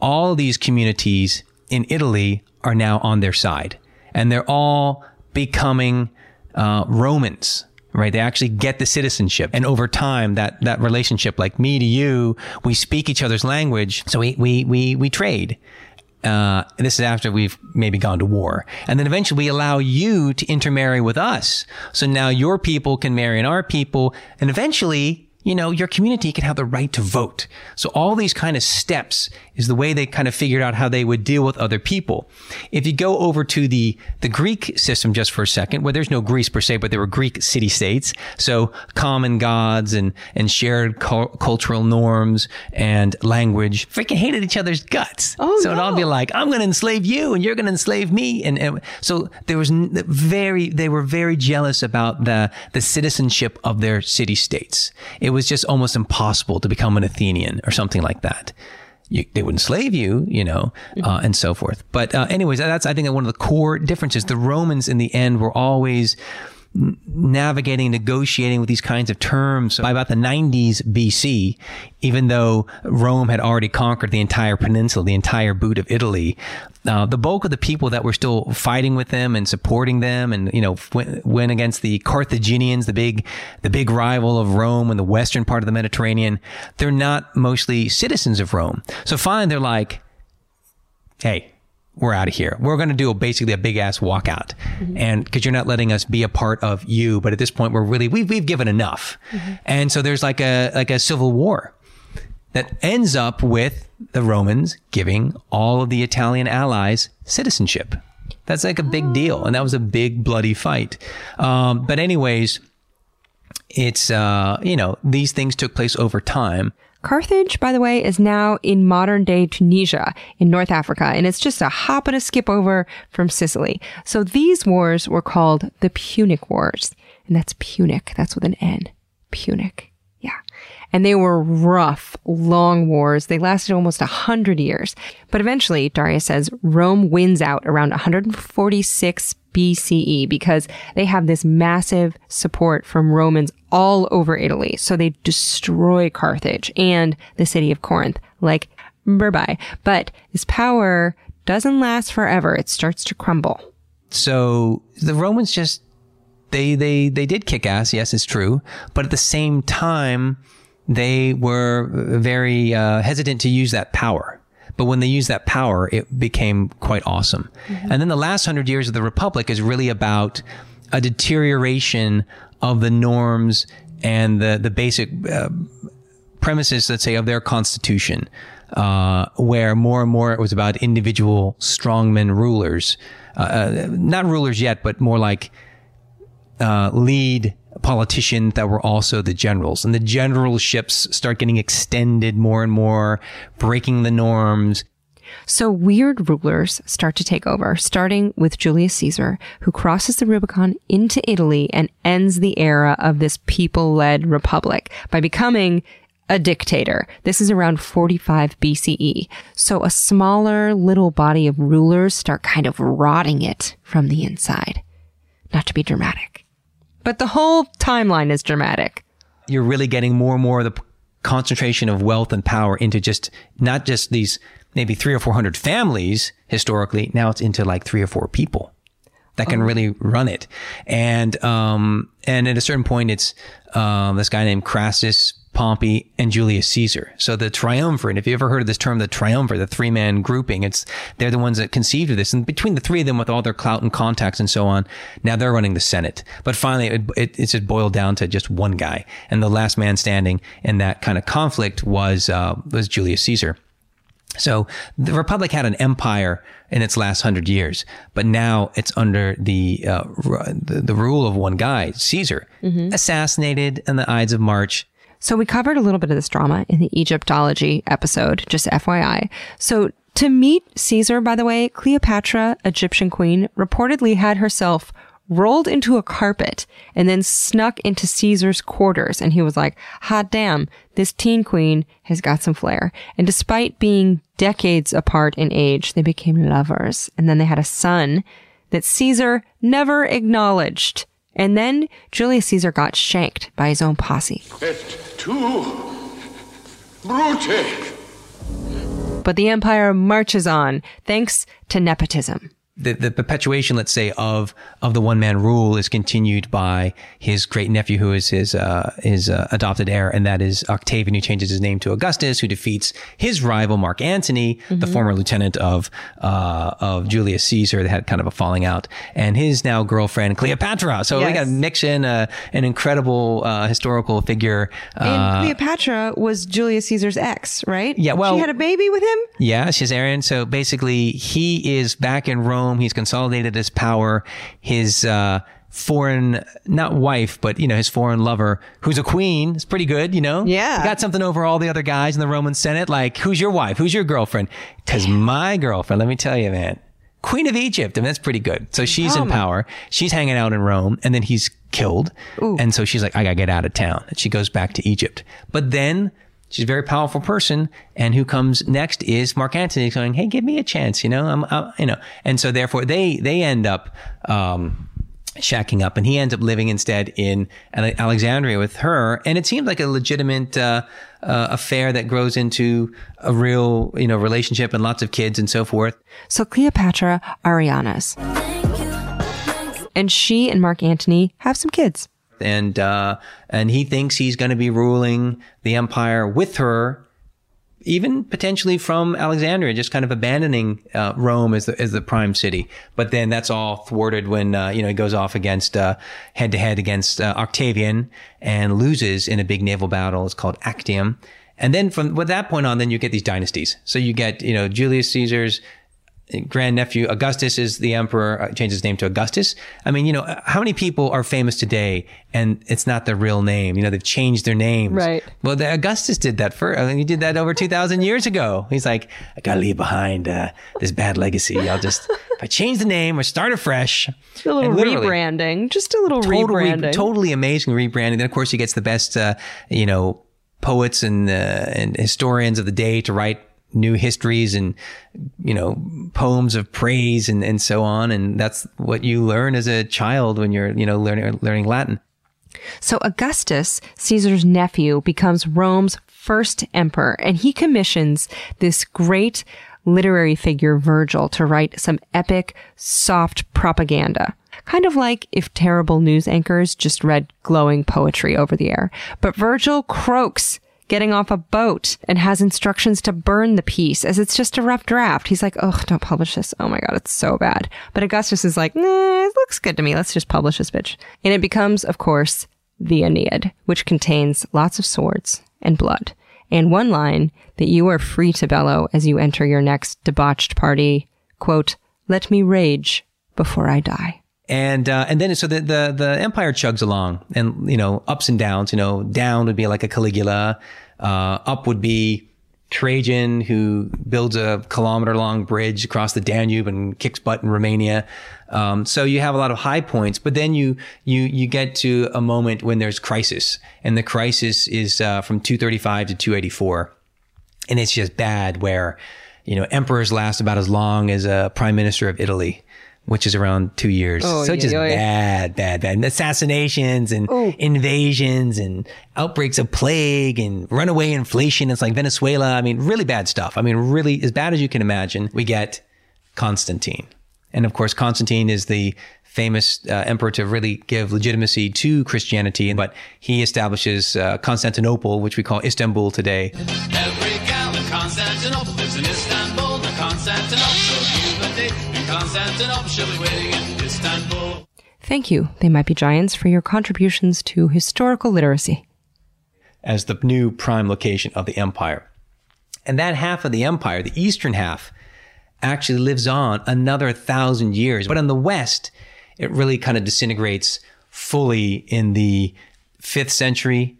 [SPEAKER 3] all these communities in Italy are now on their side, and they're all becoming uh, Romans. Right, they actually get the citizenship, and over time, that that relationship, like me to you, we speak each other's language, so we we we we trade. Uh, and this is after we've maybe gone to war. And then eventually we allow you to intermarry with us. So now your people can marry in our people. And eventually, you know, your community can have the right to vote. So all these kind of steps is the way they kind of figured out how they would deal with other people. If you go over to the, the Greek system just for a second, where there's no Greece per se, but there were Greek city states. So common gods and, and shared cul- cultural norms and language freaking hated each other's guts.
[SPEAKER 1] Oh,
[SPEAKER 3] so it'd all be like, I'm going to enslave you and you're going to enslave me. And, and so there was very, they were very jealous about the, the citizenship of their city states. It was just almost impossible to become an Athenian or something like that. You, they would enslave you, you know, uh, and so forth. But, uh, anyways, that's, I think, one of the core differences. The Romans in the end were always, navigating, negotiating with these kinds of terms by about the 90s BC, even though Rome had already conquered the entire peninsula, the entire boot of Italy. Uh, the bulk of the people that were still fighting with them and supporting them, and you know, went, went against the Carthaginians, the big, the big rival of Rome in the western part of the Mediterranean. They're not mostly citizens of Rome. So finally, they're like, "Hey, we're out of here. We're going to do a, basically a big ass walkout. And because you're not letting us be a part of you, but at this point, we're really, we've, we've given enough. And so there's like a, like a civil war that ends up with the Romans giving all of the Italian allies citizenship. That's like a big deal. And that was a big bloody fight. Um, but anyways, it's, uh, you know, these things took place over time.
[SPEAKER 1] Carthage, by the way, is now in modern day Tunisia in North Africa, and it's just a hop and a skip over from Sicily. So these wars were called the Punic Wars, and that's Punic. That's with an N. Punic. And they were rough, long wars. They lasted almost a hundred years. But eventually, Darius says, Rome wins out around 146 BCE because they have this massive support from Romans all over Italy. So they destroy Carthage and the city of Corinth. Like, bye. But this power doesn't last forever. It starts to crumble.
[SPEAKER 3] So the Romans just they they they did kick ass. Yes, it's true. But at the same time, they were very uh, hesitant to use that power. But when they used that power, it became quite awesome. And then the last hundred years of the Republic is really about a deterioration of the norms and the the basic uh, premises, let's say, of their constitution, uh, where more and more it was about individual strongmen rulers, uh, uh, not rulers yet, but more like uh, lead politicians that were also the generals. And the generalships start getting extended more and more, breaking the norms.
[SPEAKER 1] So weird rulers start to take over, starting with Julius Caesar, who crosses the Rubicon into Italy and ends the era of this people-led republic by becoming a dictator. This is around 45 BCE. So a smaller little body of rulers start kind of rotting it from the inside. Not to be dramatic. But the whole timeline is dramatic.
[SPEAKER 3] You're really getting more and more of the concentration of wealth and power into just not just these maybe three or four hundred families historically. Now it's into like three or four people that can really run it. And um, and at a certain point, it's um, this guy named Crassus, Pompey, and Julius Caesar. So the triumvirate. If you ever heard of this term, the triumvirate, the three man grouping, it's they're the ones that conceived of this. And between the three of them, with all their clout and contacts and so on, now they're running the Senate. But finally, it, it, it's just boiled down to just one guy, and the last man standing in that kind of conflict was uh, was Julius Caesar. So the Republic had an empire in its last hundred years, but now it's under the, uh, r- the the rule of one guy, Caesar, assassinated in the Ides of March.
[SPEAKER 1] So we covered a little bit of this drama in the Egyptology episode, just FYI. So to meet Caesar, by the way, Cleopatra, Egyptian queen, reportedly had herself rolled into a carpet and then snuck into Caesar's quarters. And he was like, hot damn, this teen queen has got some flair. And despite being decades apart in age, they became lovers. And then they had a son that Caesar never acknowledged. And then Julius Caesar got shanked by his own posse.
[SPEAKER 6] Et tu, Brute!
[SPEAKER 1] But the empire marches on thanks to nepotism.
[SPEAKER 3] The, the perpetuation, let's say, of of the one man rule is continued by his great nephew, who is his uh, his uh, adopted heir, and that is Octavian, who changes his name to Augustus, who defeats his rival Mark Antony, the former lieutenant of uh, of Julius Caesar. They had kind of a falling out, and his now girlfriend Cleopatra. So we got mix in uh, an incredible uh, historical figure.
[SPEAKER 1] And
[SPEAKER 3] Uh,
[SPEAKER 1] Cleopatra was Julius Caesar's ex, right?
[SPEAKER 3] Yeah, well-
[SPEAKER 1] she had a baby with him.
[SPEAKER 3] Yeah, she's Aaron. So basically, he is back in Rome. He's consolidated his power. His uh, foreign, not wife, but you know, his foreign lover, who's a queen, is pretty good. You know,
[SPEAKER 1] Yeah.
[SPEAKER 3] He got something over all the other guys in the Roman Senate. Like, who's your wife? Who's your girlfriend? Because my girlfriend, let me tell you, man, Queen of Egypt. I mean, that's pretty good. So she's in power. She's hanging out in Rome, and then he's killed. And so she's like, I gotta get out of town. And she goes back to Egypt. But then she's a very powerful person. And who comes next is Mark Antony going, Hey, give me a chance. You know, I'm, i you know, and so therefore they, they end up, um, shacking up and he ends up living instead in Alexandria with her. And it seems like a legitimate, uh, uh, affair that grows into a real, you know, relationship and lots of kids and so forth.
[SPEAKER 1] So Cleopatra Ariana's. And she and Mark Antony have some kids.
[SPEAKER 3] And uh, and he thinks he's going to be ruling the empire with her, even potentially from Alexandria, just kind of abandoning uh, Rome as the as the prime city. But then that's all thwarted when uh, you know he goes off against head to head against uh, Octavian and loses in a big naval battle. It's called Actium. And then from that point on, then you get these dynasties. So you get you know Julius Caesar's grandnephew Augustus is the emperor, uh, changed his name to Augustus. I mean, you know, how many people are famous today and it's not their real name? You know, they've changed their names.
[SPEAKER 1] Right.
[SPEAKER 3] Well, the Augustus did that for, I mean, he did that over 2,000 years ago. He's like, I gotta leave behind uh, this bad legacy. I'll just, if I change the name or start afresh.
[SPEAKER 1] A little rebranding. Just a little
[SPEAKER 3] total re-
[SPEAKER 1] rebranding.
[SPEAKER 3] totally amazing rebranding. Then of course he gets the best, uh, you know, poets and uh, and historians of the day to write new histories and you know poems of praise and and so on. And that's what you learn as a child when you're you know learning learning Latin.
[SPEAKER 1] So Augustus, Caesar's nephew, becomes Rome's first emperor, and he commissions this great literary figure, Virgil, to write some epic, soft propaganda. Kind of like if terrible news anchors just read glowing poetry over the air. But Virgil croaks getting off a boat and has instructions to burn the piece as it's just a rough draft. He's like, oh, don't publish this. Oh my God, it's so bad. But Augustus is like, nah, it looks good to me. Let's just publish this bitch. And it becomes, of course, the Aeneid, which contains lots of swords and blood. And one line that you are free to bellow as you enter your next debauched party, quote, let me rage before I die.
[SPEAKER 3] And uh, and then so the, the the empire chugs along, and you know ups and downs. You know, down would be like a Caligula, uh, up would be Trajan, who builds a kilometer long bridge across the Danube and kicks butt in Romania. Um, so you have a lot of high points, but then you you you get to a moment when there's crisis, and the crisis is uh, from 235 to 284 and it's just bad where you know emperors last about as long as a prime minister of italy which is around two years.
[SPEAKER 1] Oh,
[SPEAKER 3] so it's just
[SPEAKER 1] yeah, yeah.
[SPEAKER 3] bad bad bad. And assassinations and invasions and outbreaks of plague and runaway inflation. It's like venezuela. I mean really bad stuff. I mean really as bad as you can imagine we get constantine. And of course constantine is the famous uh, emperor to really give legitimacy to christianity. But he establishes uh, constantinople which we call istanbul today.
[SPEAKER 10] Every gal in Constantinople lives in Istanbul. In Constantinople, Constantinople, she'll be waiting in Istanbul.
[SPEAKER 1] Thank you, They Might Be Giants, for your contributions to historical literacy.
[SPEAKER 3] as the new prime location of the empire. And that half of the empire, the eastern half, actually lives on another thousand years. But in the west, it really kind of disintegrates fully in the fifth century.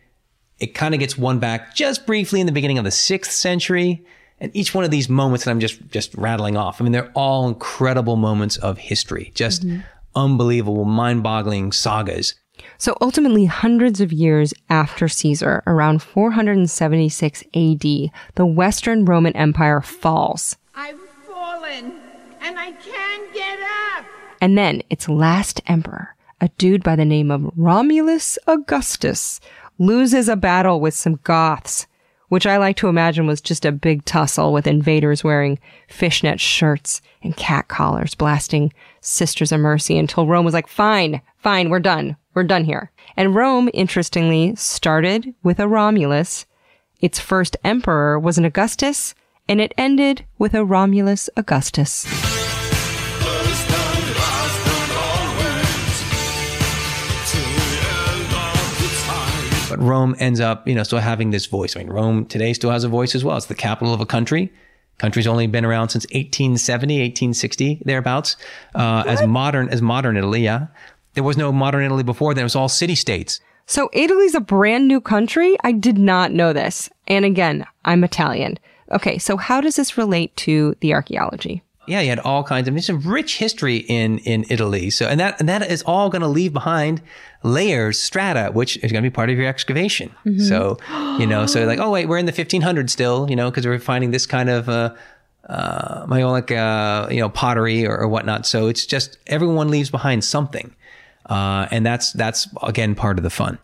[SPEAKER 3] It kind of gets won back just briefly in the beginning of the sixth century. And each one of these moments that I'm just just rattling off, I mean, they're all incredible moments of history, just mm-hmm. unbelievable, mind-boggling sagas.
[SPEAKER 1] So ultimately, hundreds of years after Caesar, around 476 AD, the Western Roman Empire falls.
[SPEAKER 11] I've fallen and I can't get up.
[SPEAKER 1] And then its last emperor, a dude by the name of Romulus Augustus loses a battle with some Goths, which I like to imagine was just a big tussle with invaders wearing fishnet shirts and cat collars blasting Sisters of Mercy until Rome was like, fine, fine, we're done. We're done here. And Rome, interestingly, started with a Romulus. Its first emperor was an Augustus, and it ended with a Romulus Augustus.
[SPEAKER 3] But Rome ends up, you know, still having this voice. I mean, Rome today still has a voice as well. It's the capital of a country. Country's only been around since 1870, 1860, thereabouts. Uh, as modern as modern Italy, yeah. There was no modern Italy before. Then it was all city states.
[SPEAKER 1] So Italy's a brand new country? I did not know this. And again, I'm Italian. Okay, so how does this relate to the archaeology?
[SPEAKER 3] Yeah, you had all kinds of there's a rich history in in Italy. So and that and that is all going to leave behind layers, strata, which is going to be part of your excavation. So you know, so like, oh wait, we're in the 1500s still, you know, because we're finding this kind of uh, uh, Maiolica, uh, you know, pottery or, or whatnot. So it's just everyone leaves behind something, uh, and that's that's again part of the fun.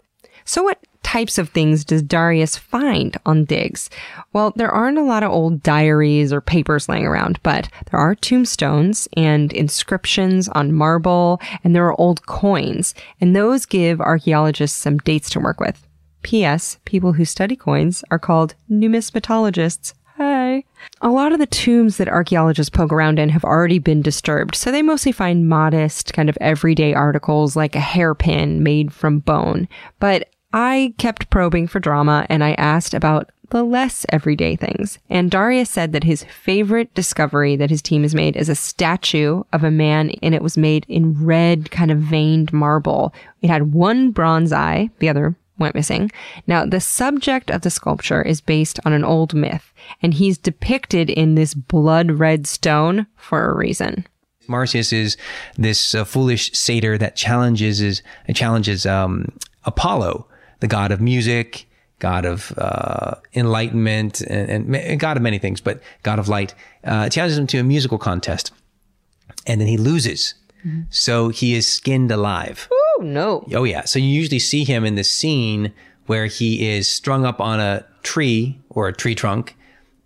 [SPEAKER 1] So what types of things does Darius find on digs? Well, there aren't a lot of old diaries or papers laying around, but there are tombstones and inscriptions on marble, and there are old coins, and those give archaeologists some dates to work with. P.S. People who study coins are called numismatologists. Hi. A lot of the tombs that archaeologists poke around in have already been disturbed, so they mostly find modest, kind of everyday articles like a hairpin made from bone. But I kept probing for drama and I asked about the less everyday things. And Darius said that his favorite discovery that his team has made is a statue of a man and it was made in red, kind of veined marble. It had one bronze eye, the other went missing. Now, the subject of the sculpture is based on an old myth, and he's depicted in this blood red stone for a reason.
[SPEAKER 3] Marsyas is this uh, foolish satyr that challenges is challenges um, Apollo, the god of music, god of uh, enlightenment, and, and god of many things, but god of light. Uh, challenges him to a musical contest, and then he loses. So he is skinned alive.
[SPEAKER 1] Oh, no.
[SPEAKER 3] Oh yeah. So you usually see him in the scene where he is strung up on a tree or a tree trunk,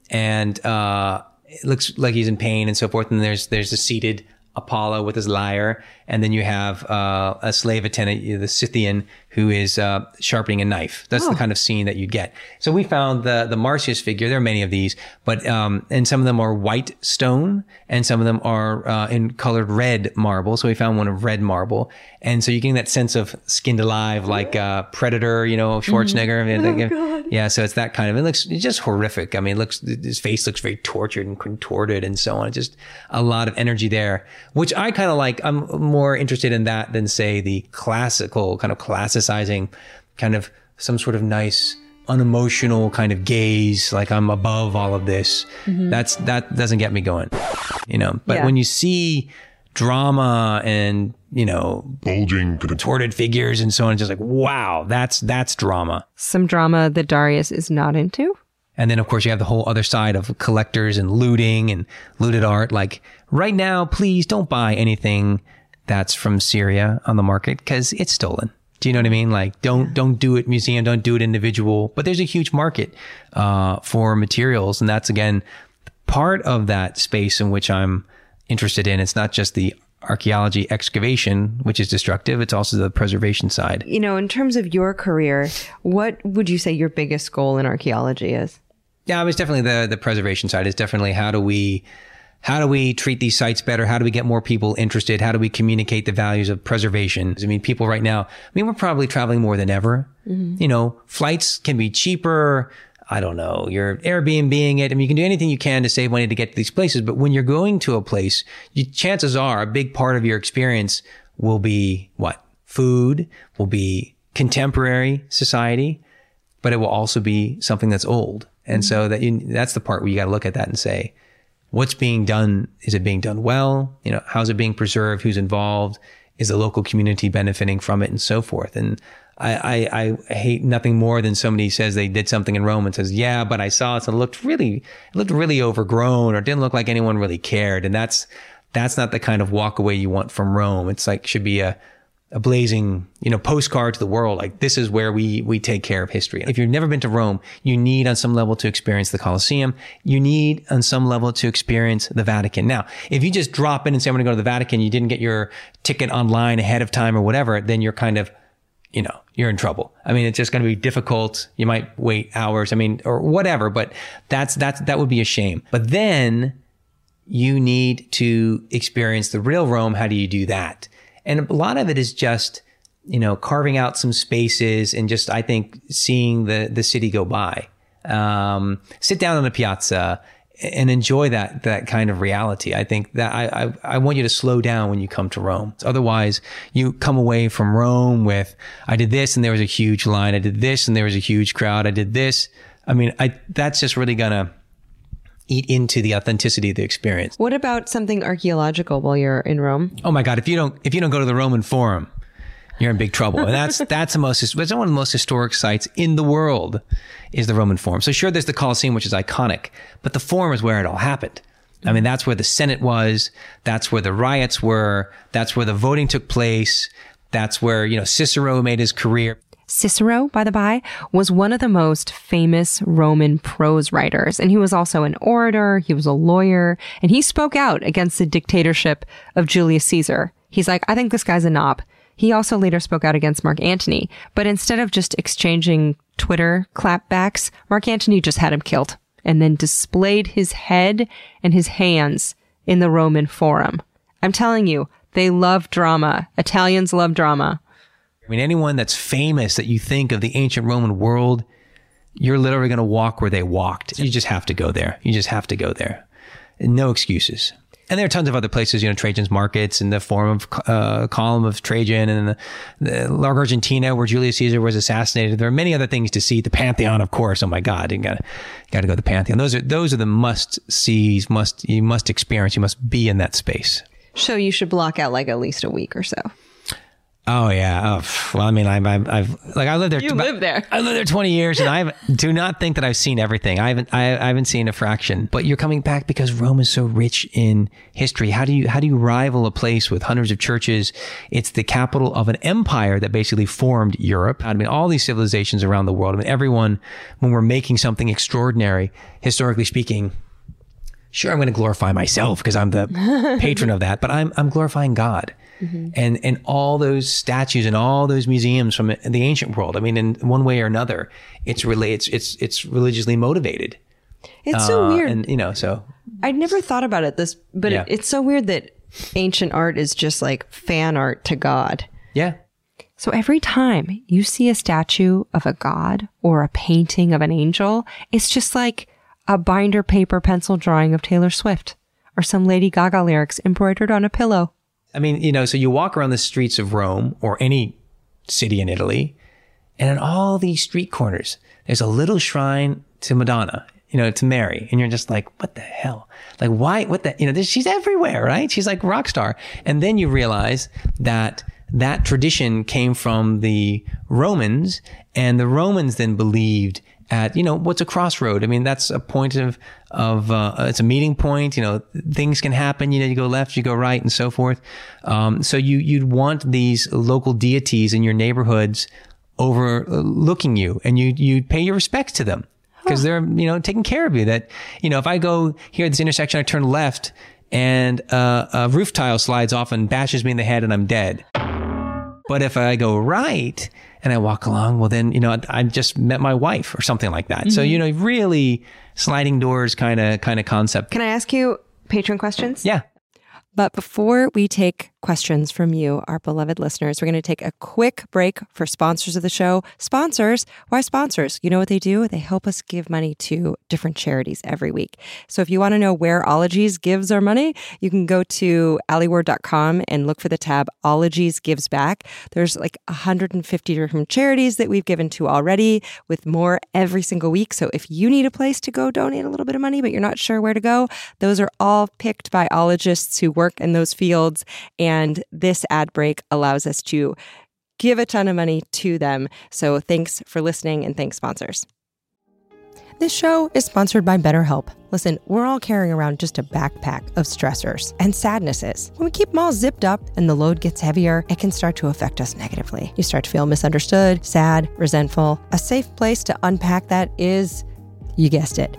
[SPEAKER 3] and uh, it looks like he's in pain and so forth. And there's there's a seated Apollo with his lyre, and then you have uh, a slave attendant, the Scythian, who is uh, sharpening a knife. That's the kind of scene that you get. So we found the the Marsyas figure. There are many of these, but um, and some of them are white stone, and some of them are uh, in colored red marble. So we found one of red marble, and so you get that sense of skinned alive, like uh, Predator, you know, Schwarzenegger. Mean, like, yeah, so it's that kind of. It looks it's just horrific. I mean, it looks his face looks very tortured and contorted and so on. Just a lot of energy there, which I kind of like. I'm more interested in that than say the classical kind of classicizing, kind of some sort of nice unemotional kind of gaze, like I'm above all of this. Mm-hmm. That's that doesn't get me going, you know. But
[SPEAKER 1] Yeah.
[SPEAKER 3] when you see drama and you know bulging contorted figures and so on, it's just like wow, that's that's drama.
[SPEAKER 1] Some drama that Darius is not into.
[SPEAKER 3] And then, of course, you have the whole other side of collectors and looting and looted art. Like right now, please don't buy anything that's from Syria on the market because it's stolen. Do you know what I mean? Like, don't don't do it museum, don't do it individual. But there's a huge market uh, for materials, and that's again part of that space in which I'm interested in. It's not just the archaeology excavation, which is destructive. It's also the preservation side.
[SPEAKER 1] You know, in terms of your career, what would you say your biggest goal in archaeology is?
[SPEAKER 3] Yeah, it was definitely the the preservation side. Is definitely how do we how do we treat these sites better? How do we get more people interested? How do we communicate the values of preservation? I mean, people right now. I mean, we're probably traveling more than ever. Mm-hmm. You know, flights can be cheaper. I don't know. You're Airbnbing it. I mean, you can do anything you can to save money to get to these places. But when you're going to a place, you, chances are a big part of your experience will be what? Food, will be contemporary society, but it will also be something that's old. And mm-hmm. so that you, that's the part where you got to look at that and say, what's being done? Is it being done well? You know, how's it being preserved? Who's involved? Is the local community benefiting from it and so forth? And I, I, I hate nothing more than somebody says they did something in Rome and says, yeah, but I saw it and it looked really, it looked really overgrown or didn't look like anyone really cared. And that's, that's not the kind of walk away you want from Rome. It's like, should be a, a blazing, you know, postcard to the world. Like this is where we we take care of history. If you've never been to Rome, you need on some level to experience the Colosseum. You need on some level to experience the Vatican. Now, if you just drop in and say I'm going to go to the Vatican, you didn't get your ticket online ahead of time or whatever, then you're kind of you know, you're in trouble. I mean, it's just going to be difficult. You might wait hours. I mean, or whatever, but that's, that's, that would be a shame. But then you need to experience the real Rome. How do you do that? And a lot of it is just, you know, carving out some spaces and just, I think, seeing the, the city go by. Um, sit down on the piazza and enjoy that, that kind of reality. I think that I, I, I want you to slow down when you come to Rome. Otherwise, you come away from Rome with, I did this and there was a huge line. I did this and there was a huge crowd. I did this. I mean, I, that's just really gonna, eat into the authenticity of the experience.
[SPEAKER 1] What about something archaeological while you're in Rome?
[SPEAKER 3] Oh my God! If you don't, if you don't go to the Roman Forum, you're in big trouble. And that's that's the most. It's one of the most historic sites in the world, is the Roman Forum. So sure, there's the Colosseum, which is iconic, but the Forum is where it all happened. I mean, that's where the Senate was. That's where the riots were. That's where the voting took place. That's where you know Cicero made his career.
[SPEAKER 1] Cicero, by the by, was one of the most famous Roman prose writers, and he was also an orator, he was a lawyer, and he spoke out against the dictatorship of Julius Caesar. He's like, I think this guy's a knob. He also later spoke out against Mark Antony, but instead of just exchanging Twitter clapbacks, Mark Antony just had him killed and then displayed his head and his hands in the Roman Forum. I'm telling you, they love drama. Italians love drama.
[SPEAKER 3] I mean, anyone that's famous that you think of the ancient Roman world, you're literally going to walk where they walked. You just have to go there. You just have to go there. No excuses. And there are tons of other places, you know, Trajan's markets and the Forum of uh, Column of Trajan and the, the Argentina where Julius Caesar was assassinated. There are many other things to see. The Pantheon, of course. Oh my God, you got to got to go to the Pantheon. Those are those are the must sees. Must you must experience. You must be in that space.
[SPEAKER 1] So you should block out like at least a week or so.
[SPEAKER 3] Oh yeah. Oh, well, I mean, I've, I've, I've, like I lived there.
[SPEAKER 1] You live there.
[SPEAKER 3] I lived there 20 years, and I do not think that I've seen everything. I haven't, I, I, haven't seen a fraction. But you're coming back because Rome is so rich in history. How do you, how do you rival a place with hundreds of churches? It's the capital of an empire that basically formed Europe. I mean, all these civilizations around the world. I mean, everyone, when we're making something extraordinary, historically speaking, sure, I'm going to glorify myself because I'm the patron of that, but I'm, I'm glorifying God. Mm-hmm. And and all those statues and all those museums from the ancient world. I mean, in one way or another, it's really it's it's it's religiously motivated.
[SPEAKER 1] It's so
[SPEAKER 3] Uh,
[SPEAKER 1] weird.
[SPEAKER 3] and you know, so
[SPEAKER 1] I'd never thought about it this, but
[SPEAKER 3] Yeah.
[SPEAKER 1] it, it's so weird that ancient art is just like fan art to God.
[SPEAKER 3] yeah,
[SPEAKER 1] So every time you see a statue of a god or a painting of an angel, it's just like a binder paper pencil drawing of Taylor Swift or some Lady Gaga lyrics embroidered on a pillow.
[SPEAKER 3] I mean, you know, so you walk around the streets of Rome or any city in Italy, and in all these street corners, there's a little shrine to Madonna, you know, to Mary. And you're just like, what the hell? Like, why? What the, you know, this, she's everywhere, right? She's like rock star. And then you realize that that tradition came from the Romans and the Romans then believed at, you know, what's a crossroad? I mean, that's a point of, of, uh, it's a meeting point, you know, things can happen, you know, you go left, you go right and so forth. Um, so you, you'd want these local deities in your neighborhoods overlooking you and you, you pay your respects to them because they're, you know, taking care of you that, you know, if I go here at this intersection, I turn left and, uh, a roof tile slides off and bashes me in the head and I'm dead. But if I go right and I walk along, well, then, you know, I just met my wife or something like that. So,
[SPEAKER 1] Mhm.
[SPEAKER 3] you know, really sliding doors kind of, kind of concept.
[SPEAKER 1] Can I ask you patron questions?
[SPEAKER 3] Yeah.
[SPEAKER 1] But before we take questions from you, our beloved listeners, we're going to take a quick break for sponsors of the show. Sponsors, why sponsors? You know what they do? They help us give money to different charities every week. So if you want to know where Ologies gives our money, you can go to alieward.com and look for the tab Ologies Gives Back. There's like 150 different charities that we've given to already with more every single week. So if you need a place to go donate a little bit of money, but you're not sure where to go, those are all picked by ologists who work in those fields. And this ad break allows us to give a ton of money to them. So thanks for listening and thanks, sponsors. This show is sponsored by BetterHelp. Listen, we're all carrying around just a backpack of stressors and sadnesses. When we keep them all zipped up and the load gets heavier, it can start to affect us negatively. You start to feel misunderstood, sad, resentful. A safe place to unpack that is, you guessed it,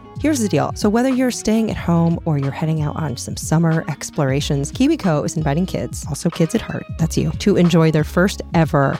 [SPEAKER 1] Here's the deal. So, whether you're staying at home or you're heading out on some summer explorations, KiwiCo is inviting kids, also kids at heart, that's you, to enjoy their first ever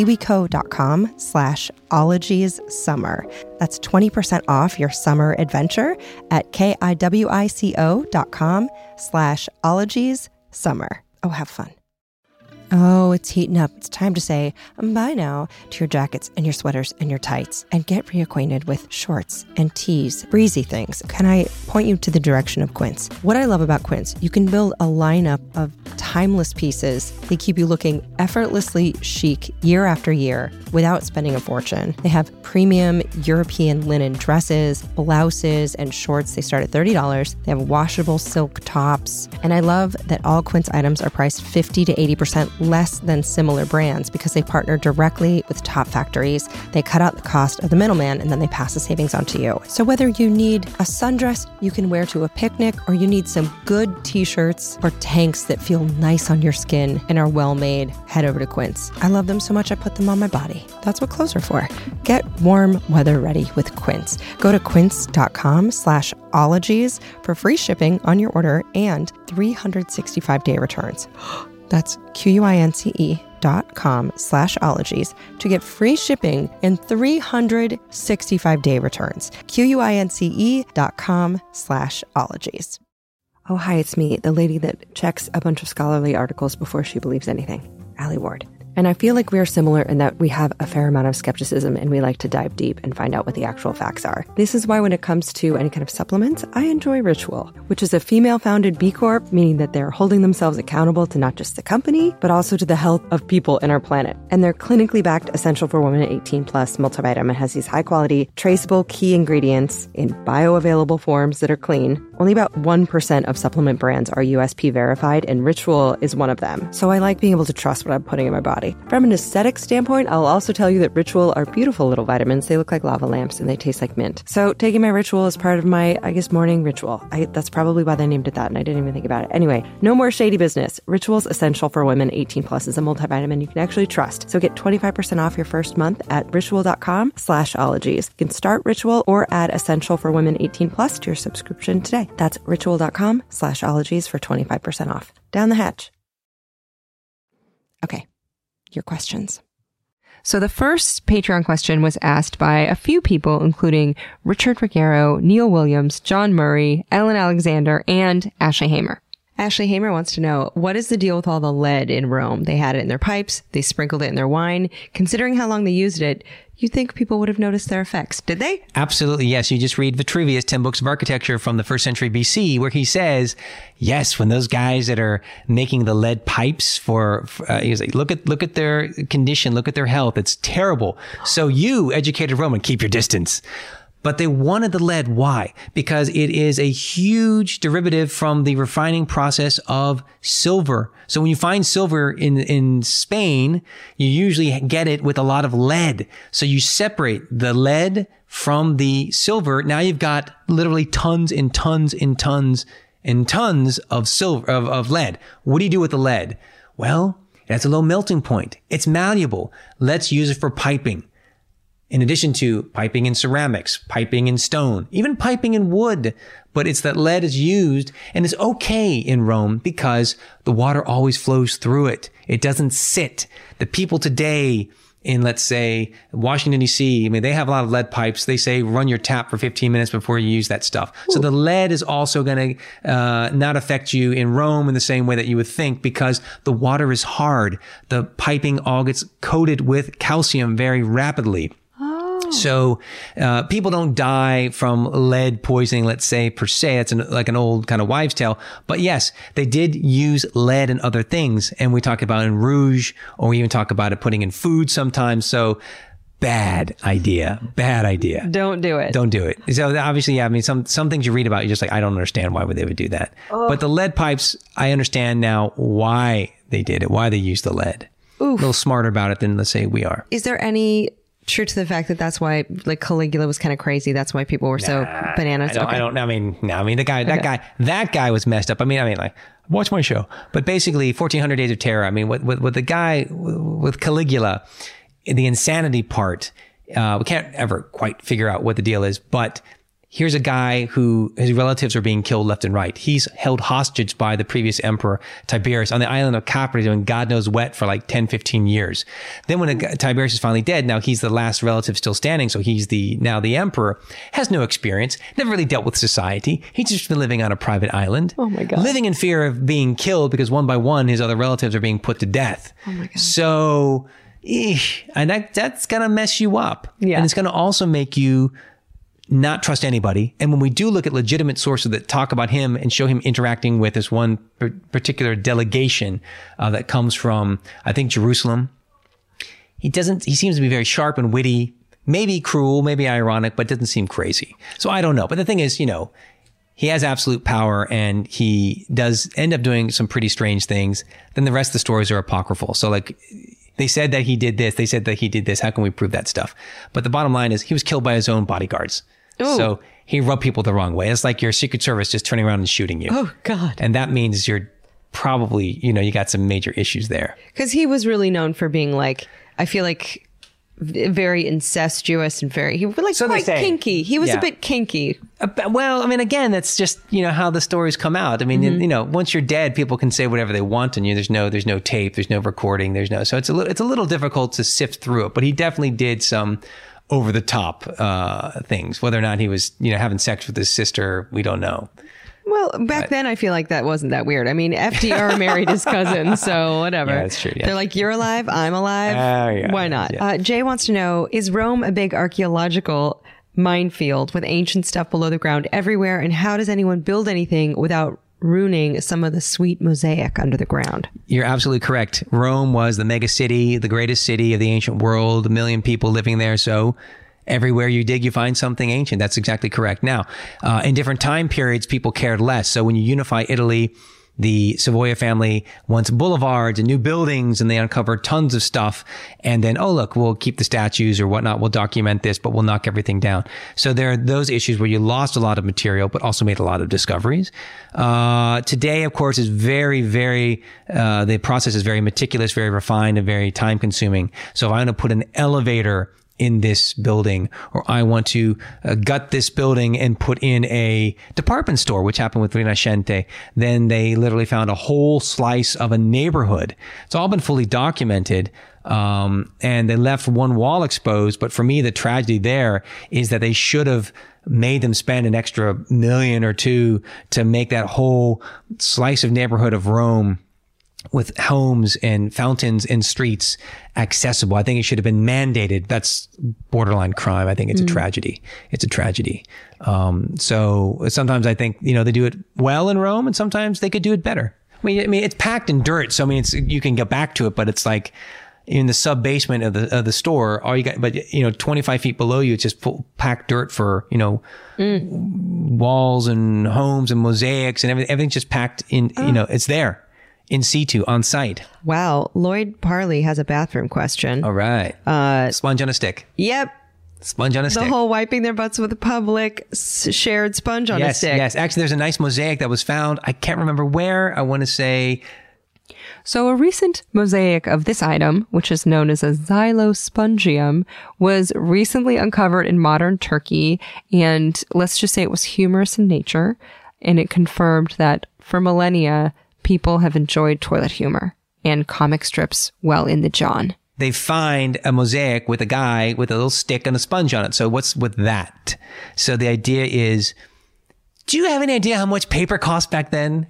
[SPEAKER 1] kiwico.com slash ologies summer. That's 20% off your summer adventure at K-I-W-I-C-O dot com slash ologies summer. Oh, have fun. Oh, it's heating up. It's time to say um, bye now to your jackets and your sweaters and your tights and get reacquainted with shorts and tees, breezy things. Can I point you to the direction of Quince? What I love about Quince, you can build a lineup of timeless pieces. They keep you looking effortlessly chic year after year without spending a fortune. They have premium European linen dresses, blouses, and shorts. They start at $30. They have washable silk tops. And I love that all Quince items are priced 50 to 80% less than similar brands because they partner directly with top factories. They cut out the cost of the middleman and then they pass the savings on to you. So whether you need a sundress you can wear to a picnic or you need some good t-shirts or tanks that feel nice on your skin and are well made, head over to Quince. I love them so much I put them on my body. That's what clothes are for. Get warm weather ready with Quince. Go to quince.com slash ologies for free shipping on your order and 365 day returns. That's Q-U-I-N-C-E dot com slash ologies to get free shipping and 365 day returns. Q-U-I-N-C-E dot com slash ologies. Oh, hi, it's me, the lady that checks a bunch of scholarly articles before she believes anything, Allie Ward. And I feel like we are similar in that we have a fair amount of skepticism and we like to dive deep and find out what the actual facts are. This is why, when it comes to any kind of supplements, I enjoy Ritual, which is a female founded B Corp, meaning that they're holding themselves accountable to not just the company, but also to the health of people in our planet. And their clinically backed Essential for Women 18 Plus multivitamin has these high quality, traceable key ingredients in bioavailable forms that are clean. Only about 1% of supplement brands are USP verified, and Ritual is one of them. So I like being able to trust what I'm putting in my body. From an aesthetic standpoint, I'll also tell you that Ritual are beautiful little vitamins. They look like lava lamps and they taste like mint. So taking my Ritual is part of my, I guess, morning ritual. I, that's probably why they named it that, and I didn't even think about it. Anyway, no more shady business. Ritual's essential for women 18 plus is a multivitamin you can actually trust. So get 25% off your first month at ritual.com slash ologies. You can start Ritual or add essential for women 18 plus to your subscription today. That's ritual.com slash ologies for 25% off. Down the hatch. Okay. Your questions. So the first Patreon question was asked by a few people, including Richard Ruggiero, Neil Williams, John Murray, Ellen Alexander, and Ashley Hamer. Ashley Hamer wants to know what is the deal with all the lead in Rome? They had it in their pipes, they sprinkled it in their wine. Considering how long they used it, you'd think people would have noticed their effects. Did they?
[SPEAKER 3] Absolutely, yes. You just read Vitruvius, 10 Books of Architecture from the first century BC, where he says, yes, when those guys that are making the lead pipes for, for uh, he's like, look at, look at their condition, look at their health. It's terrible. So you, educated Roman, keep your distance. But they wanted the lead. Why? Because it is a huge derivative from the refining process of silver. So when you find silver in, in Spain, you usually get it with a lot of lead. So you separate the lead from the silver. Now you've got literally tons and tons and tons and tons of silver, of, of lead. What do you do with the lead? Well, it has a low melting point. It's malleable. Let's use it for piping in addition to piping in ceramics, piping in stone, even piping in wood. But it's that lead is used and is okay in Rome because the water always flows through it. It doesn't sit. The people today in, let's say, Washington DC, I mean, they have a lot of lead pipes. They say run your tap for 15 minutes before you use that stuff. So the lead is also going to uh, not affect you in Rome in the same way that you would think because the water is hard. The piping all gets coated with calcium very rapidly. So uh, people don't die from lead poisoning, let's say per se. It's an, like an old kind of wives' tale. But yes, they did use lead and other things, and we talk about in rouge, or we even talk about it putting in food sometimes. So bad idea, bad idea.
[SPEAKER 1] Don't do it.
[SPEAKER 3] Don't do it. So obviously, yeah. I mean, some some things you read about, you're just like, I don't understand why would they would do that. But the lead pipes, I understand now why they did it, why they used the lead. A little smarter about it than let's say we are.
[SPEAKER 1] Is there any truth to the fact that that's why like Caligula was kind of crazy? That's why people were so bananas.
[SPEAKER 3] I don't,
[SPEAKER 1] Okay.
[SPEAKER 3] I don't. I mean, no. I mean, the guy, that
[SPEAKER 1] Okay.
[SPEAKER 3] guy, that guy was messed up. I mean, I mean, like, watch my show. But basically, fourteen hundred Days of Terror. I mean, with with, with the guy with Caligula, the insanity part, uh, we can't ever quite figure out what the deal is. But here's a guy who his relatives are being killed left and right. He's held hostage by the previous emperor Tiberius on the island of Capri doing God knows what for like 10, 15 years. Then when a Tiberius is finally dead, now he's the last relative still standing. So he's the, now the emperor has no experience, never really dealt with society. He's just been living on a private island. Oh my God. Living in fear of being killed because one by one his other relatives are being put to death. Oh my God. So, eesh, and that, that's going to mess you up. Yeah. And it's going to also make you not trust anybody. And when we do look at legitimate sources that talk about him and show him interacting with this one par- particular delegation uh, that comes from, I think, Jerusalem, he doesn't, he seems to be very sharp and witty, maybe cruel, maybe ironic, but doesn't seem crazy. So I don't know. But the thing is, you know, he has absolute power and he does end up doing some pretty strange things. Then the rest of the stories are apocryphal. So like, they said that he did this. They said that he did this. How can we prove that stuff? But the bottom line is he was killed by his own bodyguards.
[SPEAKER 1] Ooh.
[SPEAKER 3] So he rubbed people the wrong way. It's like your Secret Service just turning around and shooting you.
[SPEAKER 1] Oh God.
[SPEAKER 3] And that means you're probably, you know, you got some major issues there.
[SPEAKER 1] Because he was really known for being like, I feel like very incestuous and very, he was like
[SPEAKER 3] So
[SPEAKER 1] quite kinky. He was
[SPEAKER 3] Yeah.
[SPEAKER 1] a bit kinky.
[SPEAKER 3] Uh, Well, I mean, again, that's just you know how the stories come out. I mean,
[SPEAKER 1] Mm-hmm.
[SPEAKER 3] you know, once you're dead, people can say whatever they want on you. There's no, there's no tape, there's no recording, there's no. So it's a little, it's a little difficult to sift through it. But he definitely did some over the top uh, things. Whether or not he was, you know, having sex with his sister, we don't know.
[SPEAKER 1] Well, back then I feel like that wasn't that weird. I mean, FDR married his cousin, so whatever.
[SPEAKER 3] Yeah, that's true, yeah.
[SPEAKER 1] They're like, you're alive, I'm alive.
[SPEAKER 3] Oh, yeah,
[SPEAKER 1] Why not? Uh, Jay wants to know Is Rome a big archaeological minefield with ancient stuff below the ground everywhere? And how does anyone build anything without ruining some of the sweet mosaic under the ground?
[SPEAKER 3] You're absolutely correct. Rome was the mega city, the greatest city of the ancient world, a million people living there. So everywhere you dig, you find something ancient. That's exactly correct. Now, uh, in different time periods, people cared less. So when you unify Italy, the Savoia family wants boulevards and new buildings, and they uncover tons of stuff. And then, oh, look, we'll keep the statues or whatnot. We'll document this, but we'll knock everything down. So there are those issues where you lost a lot of material, but also made a lot of discoveries. Uh, today, of course, is very, very, uh, the process is very meticulous, very refined, and very time consuming. So if I want to put an elevator in this building, or I want to uh, gut this building and put in a department store, which happened with Rinascente. Then they literally found a whole slice of a neighborhood. It's all been fully documented. Um, and they left one wall exposed. But for me, the tragedy there is that they should have made them spend an extra million or two to make that whole slice of neighborhood of Rome with homes and fountains and streets accessible. I think it should have been mandated. That's borderline crime. I think it's a mm. tragedy. It's a tragedy. Um, so sometimes I think, you know, they do it well in Rome and sometimes they could do it better. I mean, I mean, it's packed in dirt. So, I mean, it's, you can get back to it, but it's like in the sub basement of the, of the store, all you got, but you know, 25 feet below you, it's just full, packed dirt for, you know, mm. walls and homes and mosaics and everything. Everything's just packed in, you ah. know, it's there in situ on site.
[SPEAKER 1] Wow. Lloyd Parley has a bathroom question.
[SPEAKER 3] All right. Uh, sponge on a stick.
[SPEAKER 1] Yep.
[SPEAKER 3] Sponge on a
[SPEAKER 1] The
[SPEAKER 3] stick.
[SPEAKER 1] The whole wiping their butts with the public s- shared sponge on a stick.
[SPEAKER 3] yes. Actually, there's a nice mosaic that was found. I can't remember where. I want to say
[SPEAKER 1] So, a recent mosaic of this item, which is known as a xylospongium, was recently uncovered in modern Turkey. And let's just say it was humorous in nature. And it confirmed that for millennia, people have enjoyed toilet humor and comic strips well in the John.
[SPEAKER 3] they find a mosaic with a guy with a little stick and a sponge on it. So what's with that? So the idea is, do you have any idea how much paper cost back then?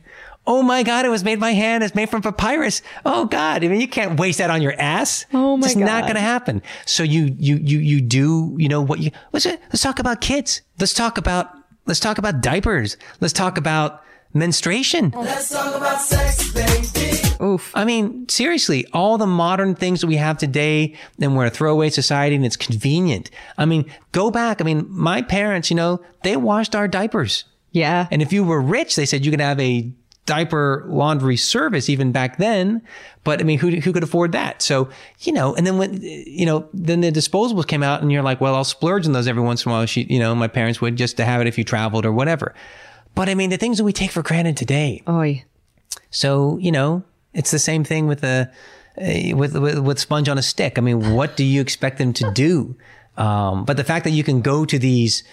[SPEAKER 3] Oh my God, it was made by hand. It's made from papyrus. Oh God. I mean, you can't waste that on your ass.
[SPEAKER 1] Oh my
[SPEAKER 3] god. It's not going to happen. So you, you, you, you do, you know what you, let's, let's talk about kids. Let's talk about, let's talk about diapers. Let's talk about menstruation.
[SPEAKER 1] Oof.
[SPEAKER 3] I mean, seriously, all the modern things that we have today, and we're a throwaway society and it's convenient. I mean, go back. I mean, my parents, you know, they washed our diapers.
[SPEAKER 1] Yeah.
[SPEAKER 3] And if you were rich, they said you could have a diaper laundry service even back then. But I mean, who, who could afford that? So, you know, and then when, you know, then the disposables came out and you're like, well, I'll splurge on those every once in a while. She, you know, my parents would just to have it if you traveled or whatever. But I mean, the things that we take for granted today,
[SPEAKER 1] Oy.
[SPEAKER 3] so you know, it's the same thing with the uh, with, with with sponge on a stick. I mean, what do you expect them to do? Um, but the fact that you can go to these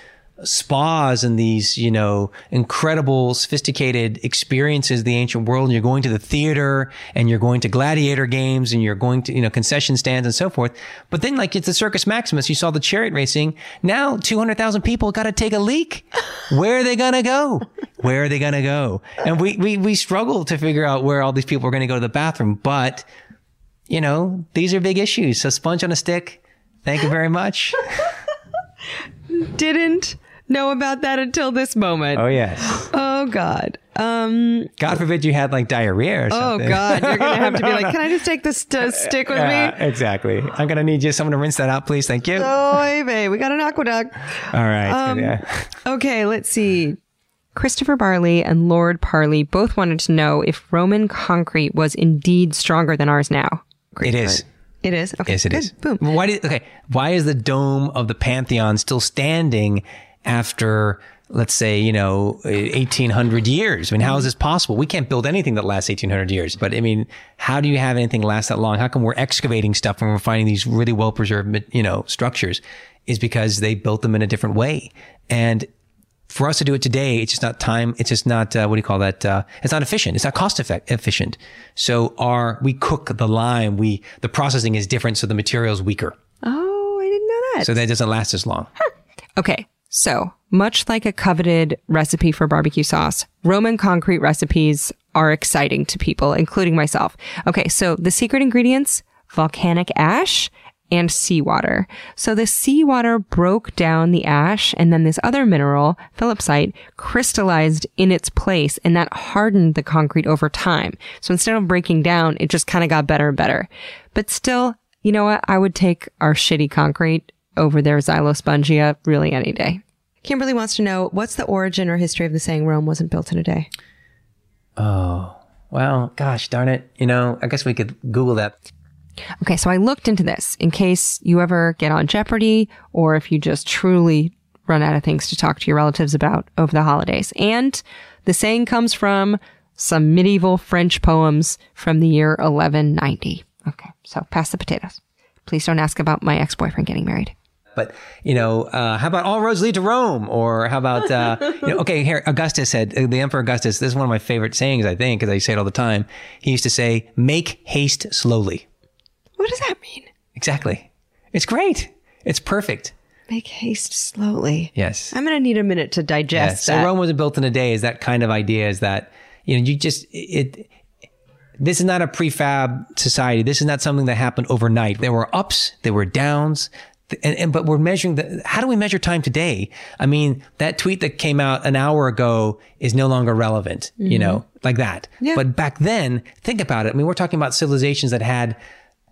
[SPEAKER 3] spas and these you know incredible sophisticated experiences of the ancient world and you're going to the theater and you're going to gladiator games and you're going to you know concession stands and so forth. But then like it's the circus maximus. You saw the chariot racing. Now 200,000 people got to take a leak. Where are they going to go? Where are they going to go? And we, we we struggle to figure out where all these people are going to go to the bathroom but you know these are big issues. So sponge on a stick. Thank you very much.
[SPEAKER 1] Didn't know about that until this moment.
[SPEAKER 3] oh yes
[SPEAKER 1] Oh, God. Um,
[SPEAKER 3] god forbid you had like diarrhea or
[SPEAKER 1] oh, God. You're going to have to be like, can I just take this st- stick with
[SPEAKER 3] Yeah,
[SPEAKER 1] me?
[SPEAKER 3] exactly. I'm gonna need you someone to rinse that out, please. Thank you.
[SPEAKER 1] Oh, babe, we got an aqueduct.
[SPEAKER 3] All right.
[SPEAKER 1] Um,
[SPEAKER 3] yeah.
[SPEAKER 1] Okay, let's see. Christopher Barley and Lord Parley both wanted to know if Roman concrete was indeed stronger than ours now.
[SPEAKER 3] It is.
[SPEAKER 1] It is? Okay.
[SPEAKER 3] Yes, it
[SPEAKER 1] good.
[SPEAKER 3] is.
[SPEAKER 1] Boom.
[SPEAKER 3] Why did okay? Why is the dome of the Pantheon still standing after, let's say, you know, eighteen hundred years? I mean, how is this possible? We can't build anything that lasts eighteen hundred years. But I mean, how do you have anything last that long? How come we're excavating stuff and we're finding these really well preserved, you know, structures? Is because they built them in a different way. And for us to do it today, it's just not time. It's just not, uh, what do you call that? Uh, it's not efficient. It's not cost effect- efficient. So our, we cook the lime. We, the processing is different. So the material is weaker.
[SPEAKER 1] Oh, I didn't know that.
[SPEAKER 3] So that doesn't last as long.
[SPEAKER 1] Okay, so much like a coveted recipe for barbecue sauce, Roman concrete recipes are exciting to people, including myself. Okay, so the secret ingredients volcanic ash and seawater. So the seawater broke down the ash and then this other mineral, phillipsite, crystallized in its place and that hardened the concrete over time. So instead of breaking down, it just kind of got better and better. But still, you know what? I would take our shitty concrete over their xylospongia really any day. Kimberly wants to know what's the origin or history of the saying Rome wasn't built in a day?
[SPEAKER 3] Oh, well, gosh darn it. You know, I guess we could Google that.
[SPEAKER 1] Okay, so I looked into this in case you ever get on Jeopardy or if you just truly run out of things to talk to your relatives about over the holidays. And the saying comes from some medieval French poems from the year 1190. Okay, so pass the potatoes. Please don't ask about my ex boyfriend getting married.
[SPEAKER 3] But you know, uh, how about all roads lead to Rome? Or how about uh, you know, okay, here Augustus said uh, the Emperor Augustus. This is one of my favorite sayings, I think, because I say it all the time. He used to say, "Make haste slowly."
[SPEAKER 1] What does that mean?
[SPEAKER 3] Exactly. It's great. It's perfect.
[SPEAKER 1] Make haste slowly.
[SPEAKER 3] Yes.
[SPEAKER 1] I'm going to need a minute to digest
[SPEAKER 3] So
[SPEAKER 1] that.
[SPEAKER 3] Rome wasn't built in a day. Is that kind of idea? Is that you know you just it. This is not a prefab society. This is not something that happened overnight. There were ups, there were downs, and, and but we're measuring the. How do we measure time today? I mean, that tweet that came out an hour ago is no longer relevant. You know, like that.
[SPEAKER 1] Yeah.
[SPEAKER 3] But back then, think about it. I mean, we're talking about civilizations that had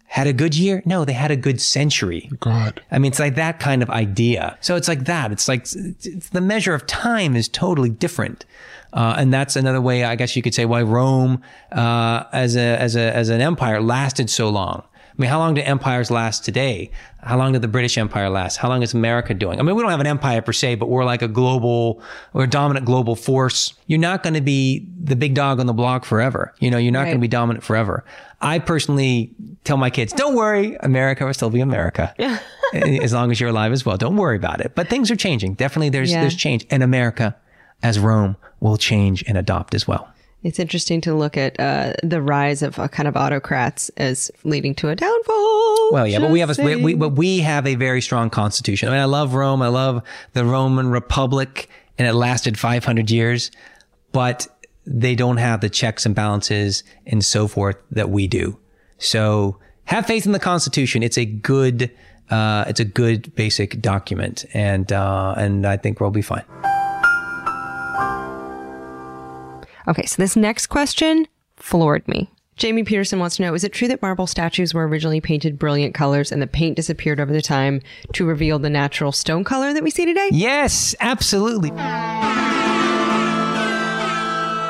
[SPEAKER 3] had a good year. No, they had a good century.
[SPEAKER 11] God.
[SPEAKER 3] I mean, it's like that kind of idea. So it's like that. It's like it's, the measure of time is totally different. Uh, and that's another way, I guess you could say, why Rome, uh, as a, as a, as an empire lasted so long. I mean, how long do empires last today? How long did the British Empire last? How long is America doing? I mean, we don't have an empire per se, but we're like a global, we're a dominant global force. You're not going to be the big dog on the block forever. You know, you're not going to be dominant forever. I personally tell my kids, don't worry, America will still be America. as long as you're alive as well. Don't worry about it. But things are changing. Definitely there's,
[SPEAKER 1] Yeah.
[SPEAKER 3] there's change. And America, as Rome, will change and adopt as well.
[SPEAKER 1] It's interesting to look at uh, the rise of a kind of autocrats as leading to a downfall.
[SPEAKER 3] Well, yeah, but we have a we, we, but we have a very strong constitution. I mean, I love Rome. I love the Roman Republic, and it lasted 500 years, but they don't have the checks and balances and so forth that we do. So have faith in the Constitution. It's a good, uh, it's a good basic document, and uh, and I think we'll be fine.
[SPEAKER 1] Okay, so this next question floored me. Jamie Peterson wants to know Is it true that marble statues were originally painted brilliant colors and the paint disappeared over the time to reveal the natural stone color that we see today?
[SPEAKER 3] Yes, absolutely.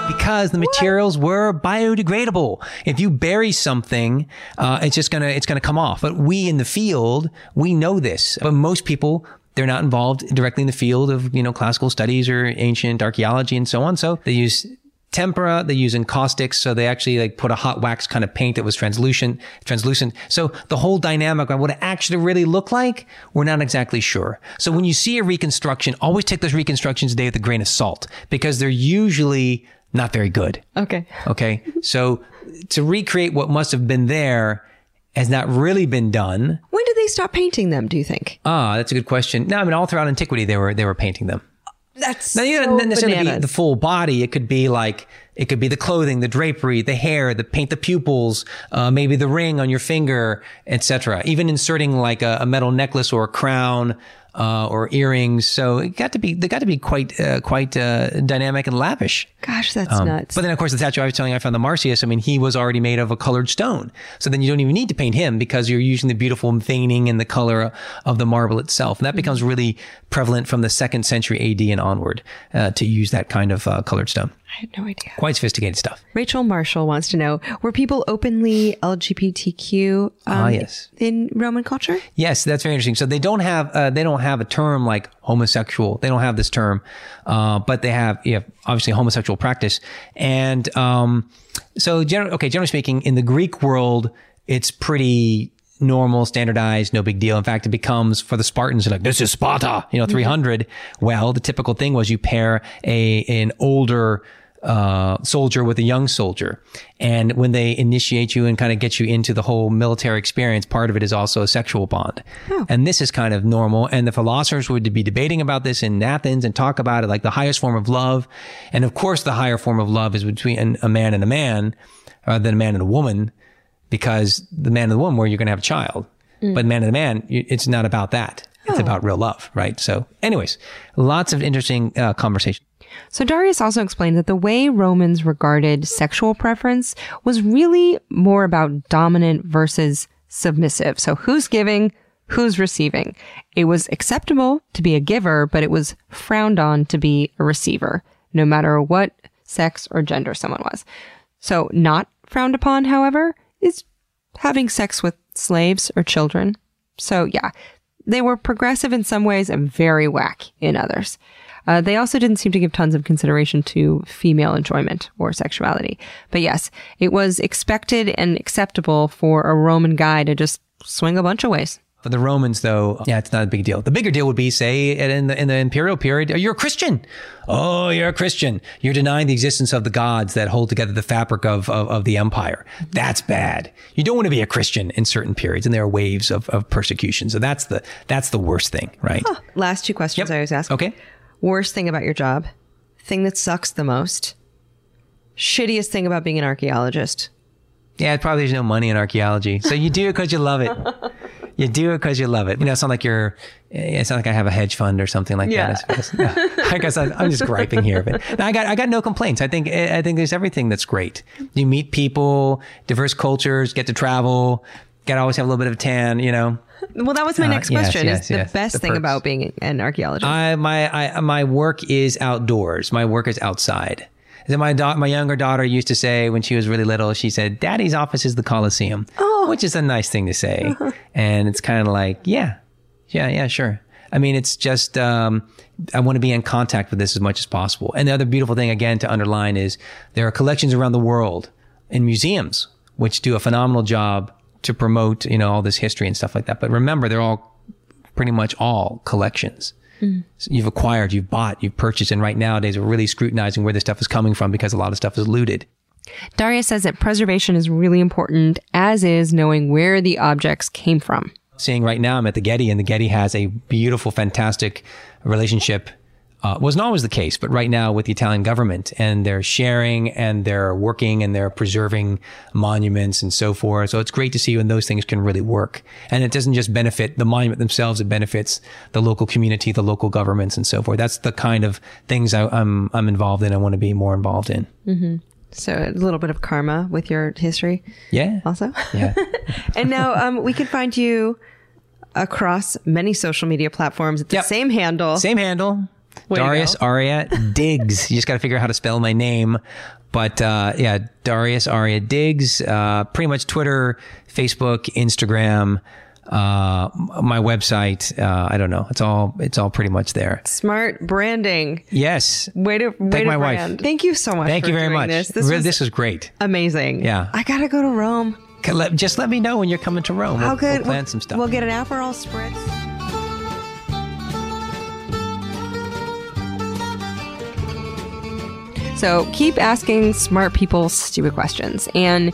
[SPEAKER 3] Because the materials were biodegradable. If you bury something, uh, it's just gonna it's gonna come off. But we in the field, we know this. But most people, they're not involved directly in the field of you know classical studies or ancient archaeology and so on. So they use tempera. They use encaustics. So they actually like put a hot wax kind of paint that was translucent, translucent. So the whole dynamic of what it actually really looked like, we're not exactly sure. So when you see a reconstruction, always take those reconstructions today with a grain of salt because they're usually not very good.
[SPEAKER 1] Okay.
[SPEAKER 3] Okay. So to recreate what must have been there has not really been done.
[SPEAKER 1] When did they stop painting them, do you think?
[SPEAKER 3] Ah, that's a good question. No, I mean all throughout antiquity they were they were painting them.
[SPEAKER 1] That's
[SPEAKER 3] Now, you
[SPEAKER 1] so
[SPEAKER 3] don't necessarily be the full body. It could be like, it could be the clothing, the drapery, the hair, the paint, the pupils, uh, maybe the ring on your finger, etc. Even inserting like a, a metal necklace or a crown, uh, or earrings. So it got to be, they got to be quite, uh, quite, uh, dynamic and lavish.
[SPEAKER 1] Gosh, that's
[SPEAKER 3] Um,
[SPEAKER 1] nuts.
[SPEAKER 3] But then, of course, the statue I was telling you I found the Marsyas. I mean, he was already made of a colored stone. So then you don't even need to paint him because you're using the beautiful veining and the color of the marble itself. And that becomes really prevalent from the second century AD and onward uh, to use that kind of uh, colored stone.
[SPEAKER 1] I had no idea.
[SPEAKER 3] Quite sophisticated stuff.
[SPEAKER 1] Rachel Marshall wants to know Were people openly LGBTQ um,
[SPEAKER 3] Ah, yes.
[SPEAKER 1] in Roman culture?
[SPEAKER 3] Yes, that's very interesting. So they don't have uh, they don't have a term like homosexual. They don't have this term, uh, but they have you have obviously homosexual practice. And um, so, generally, okay, generally speaking, in the Greek world, it's pretty normal, standardized, no big deal. In fact, it becomes for the Spartans like this is Sparta, you know, three hundred. Well, the typical thing was you pair a an older uh, soldier with a young soldier. And when they initiate you and kind of get you into the whole military experience, part of it is also a sexual bond. And this is kind of normal. And the philosophers would be debating about this in Athens and talk about it like the highest form of love. And of course, the higher form of love is between a man and a man rather than a man and a woman because the man and the woman where you're going to have a child. But man and the man, it's not about that. It's about real love, right? So anyways, lots of interesting uh, conversation.
[SPEAKER 1] So Darius also explained that the way Romans regarded sexual preference was really more about dominant versus submissive. So who's giving, who's receiving. It was acceptable to be a giver, but it was frowned on to be a receiver, no matter what sex or gender someone was. So not frowned upon, however, is having sex with slaves or children. So yeah, they were progressive in some ways and very whack in others. Uh, they also didn't seem to give tons of consideration to female enjoyment or sexuality. But yes, it was expected and acceptable for a Roman guy to just swing a bunch of ways.
[SPEAKER 3] For the Romans, though, yeah, it's not a big deal. The bigger deal would be, say, in the, in the imperial period, you're a Christian. Oh, you're a Christian. You're denying the existence of the gods that hold together the fabric of, of, of the empire. That's bad. You don't want to be a Christian in certain periods, and there are waves of, of persecution. So that's the that's the worst thing, right?
[SPEAKER 1] Last two questions I always ask.
[SPEAKER 3] Okay.
[SPEAKER 1] Worst thing about your job, thing that sucks the most, shittiest thing about being an archaeologist.
[SPEAKER 3] Yeah, probably there's no money in archaeology. So you do it because you love it. You do it because you love it. You know, it's not like you're, it's not like I have a hedge fund or something like
[SPEAKER 1] Yeah.
[SPEAKER 3] that. I. No. I guess I, I'm just griping here, but no, I got, I got no complaints. I think, I think there's everything that's great. You meet people, diverse cultures, get to travel, got to always have a little bit of a tan, you know.
[SPEAKER 1] Well, that was my
[SPEAKER 3] Uh,
[SPEAKER 1] next
[SPEAKER 3] yes,
[SPEAKER 1] question.
[SPEAKER 3] yes,
[SPEAKER 1] is the
[SPEAKER 3] yes.
[SPEAKER 1] best
[SPEAKER 3] The
[SPEAKER 1] thing
[SPEAKER 3] perks.
[SPEAKER 1] about being an archaeologist?
[SPEAKER 3] I my I my work is outdoors. My work is outside. Then my da- my younger daughter used to say when she was really little, she said, "Daddy's office is the Coliseum," oh. which is a nice thing to say, and it's kind of like, yeah, yeah, yeah, sure. I mean, it's just um, I want to be in contact with this as much as possible. And the other beautiful thing, again, to underline is there are collections around the world in museums which do a phenomenal job to promote, you know, all this history and stuff like that. But remember, they're all pretty much all collections. So you've acquired, you've bought, you've purchased, and right nowadays we're really scrutinizing where this stuff is coming from because a lot of stuff is looted.
[SPEAKER 1] Darius says that preservation is really important, as is knowing where the objects came from.
[SPEAKER 3] Seeing right now, I'm at the Getty, and the Getty has a beautiful, fantastic relationship. Uh, wasn't always the case, but right now with the Italian government, and they're sharing and they're working and they're preserving monuments and so forth. So it's great to see when those things can really work. And it doesn't just benefit the monument themselves; it benefits the local community, the local governments, and so forth. That's the kind of things I, I'm I'm involved in. I want to be more involved in.
[SPEAKER 1] Mm-hmm. So a little bit of karma with your history.
[SPEAKER 3] Yeah.
[SPEAKER 1] Also.
[SPEAKER 3] Yeah.
[SPEAKER 1] and now um, we can find you across many social media platforms at the same handle.
[SPEAKER 3] Same handle.
[SPEAKER 1] Way
[SPEAKER 3] Darius. Arya Digs. you just got to figure out how to spell my name. But uh, yeah, Darius Arya Digs. Uh, pretty much Twitter, Facebook, Instagram, uh, my website. Uh, I don't know. It's all it's all pretty much there.
[SPEAKER 1] Smart branding.
[SPEAKER 3] Yes.
[SPEAKER 1] Way to way
[SPEAKER 3] Thank
[SPEAKER 1] to
[SPEAKER 3] my wife.
[SPEAKER 1] Thank you so much.
[SPEAKER 3] Thank
[SPEAKER 1] for
[SPEAKER 3] you very much.
[SPEAKER 1] This. This
[SPEAKER 3] Really,
[SPEAKER 1] was
[SPEAKER 3] this was great.
[SPEAKER 1] amazing.
[SPEAKER 3] Yeah.
[SPEAKER 1] I gotta go to Rome.
[SPEAKER 3] Just let me know when you're coming to Rome.
[SPEAKER 1] How
[SPEAKER 3] We'll,
[SPEAKER 1] good?
[SPEAKER 3] We'll plan
[SPEAKER 1] we'll,
[SPEAKER 3] some stuff.
[SPEAKER 1] We'll get an Aperol spritz. So keep asking smart people stupid questions and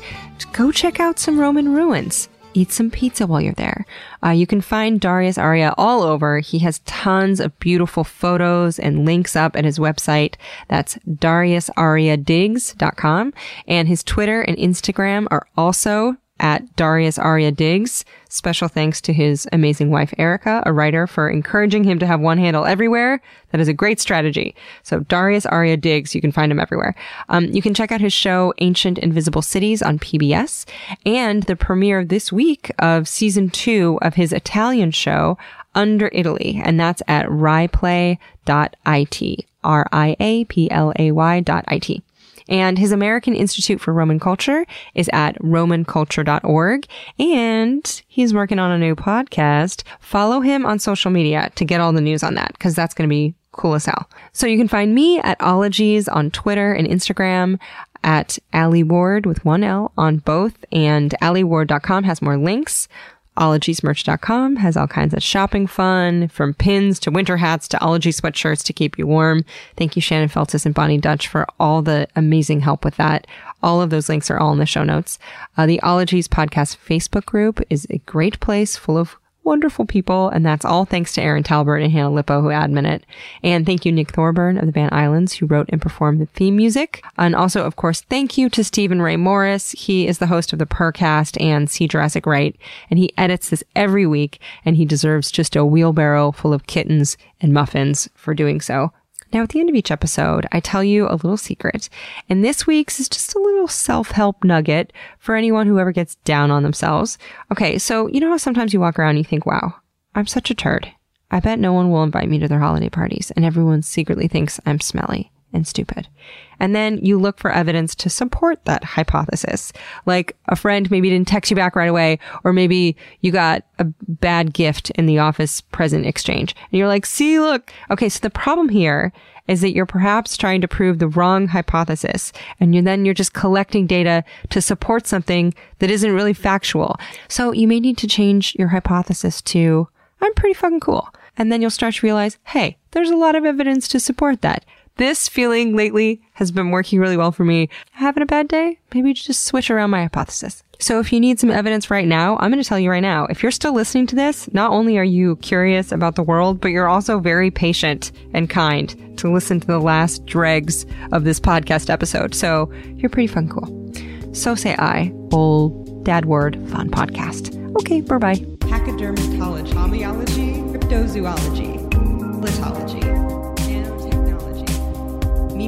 [SPEAKER 1] go check out some Roman ruins. Eat some pizza while you're there. Uh, you can find Darius Arya all over. He has tons of beautiful photos and links up at his website. That's dariusaryadigs.com. And his Twitter and Instagram are also at Darius Arya Digs. Special thanks to his amazing wife, Erica, a writer, for encouraging him to have one handle everywhere. That is a great strategy. So Darius Arya Digs, you can find him everywhere. Um, you can check out his show, Ancient Invisible Cities on PBS and the premiere this week of season two of his Italian show, Under Italy. And that's at raiplay.it. R-I-A-P-L-A-Y dot I-T. And his American Institute for Roman Culture is at romanculture.org. And he's working on a new podcast. Follow him on social media to get all the news on that because that's going to be cool as hell. So you can find me at Ologies on Twitter and Instagram at Alie Ward with one L on both. And alieward.com has more links. Ologiesmerch.com has all kinds of shopping fun, from pins to winter hats to Ology sweatshirts to keep you warm. Thank you, Shannon Feltus and Boni Dutch, for all the amazing help with that. All of those links are all in the show notes. Uh, the Ologies podcast Facebook group is a great place full of wonderful people, and that's all thanks to Erin Talbert and Hannah Lipow who admin it. And thank you, Nick Thorburn of the band Islands, who wrote and performed the theme music. And also, of course, thank you to Stephen Ray Morris. He is the host of the Purrcast and See Jurassic Right, and he edits this every week, and he deserves just a wheelbarrow full of kittens and muffins for doing so. Now, at the end of each episode, I tell you a little secret, and this week's is just a little self-help nugget for anyone who ever gets down on themselves. Okay, so you know how sometimes you walk around and you think, wow, I'm such a turd. I bet no one will invite me to their holiday parties, and everyone secretly thinks I'm smelly. And stupid. And then you look for evidence to support that hypothesis. Like a friend maybe didn't text you back right away, or maybe you got a bad gift in the office present exchange. And you're like, see, look. Okay. So the problem here is that you're perhaps trying to prove the wrong hypothesis. And you then you're just collecting data to support something that isn't really factual. So you may need to change your hypothesis to, I'm pretty fucking cool. And then you'll start to realize, hey, there's a lot of evidence to support that. This feeling lately has been working really well for me. Having a bad day? Maybe just switch around my hypothesis. So if you need some evidence right now, I'm going to tell you right now, if you're still listening to this, not only are you curious about the world, but you're also very patient and kind to listen to the last dregs of this podcast episode. So you're pretty fun cool. So say I, old dad word fun podcast. Okay, bye bye. Pachydermatology, homeology, cryptozoology, litology,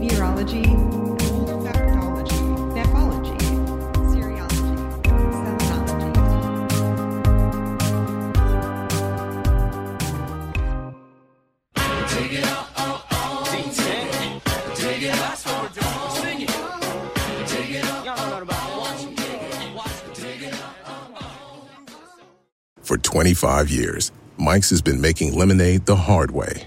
[SPEAKER 1] meteorology, olfactology, seriology.
[SPEAKER 2] For 25 years, Mike's has been making lemonade the hard way.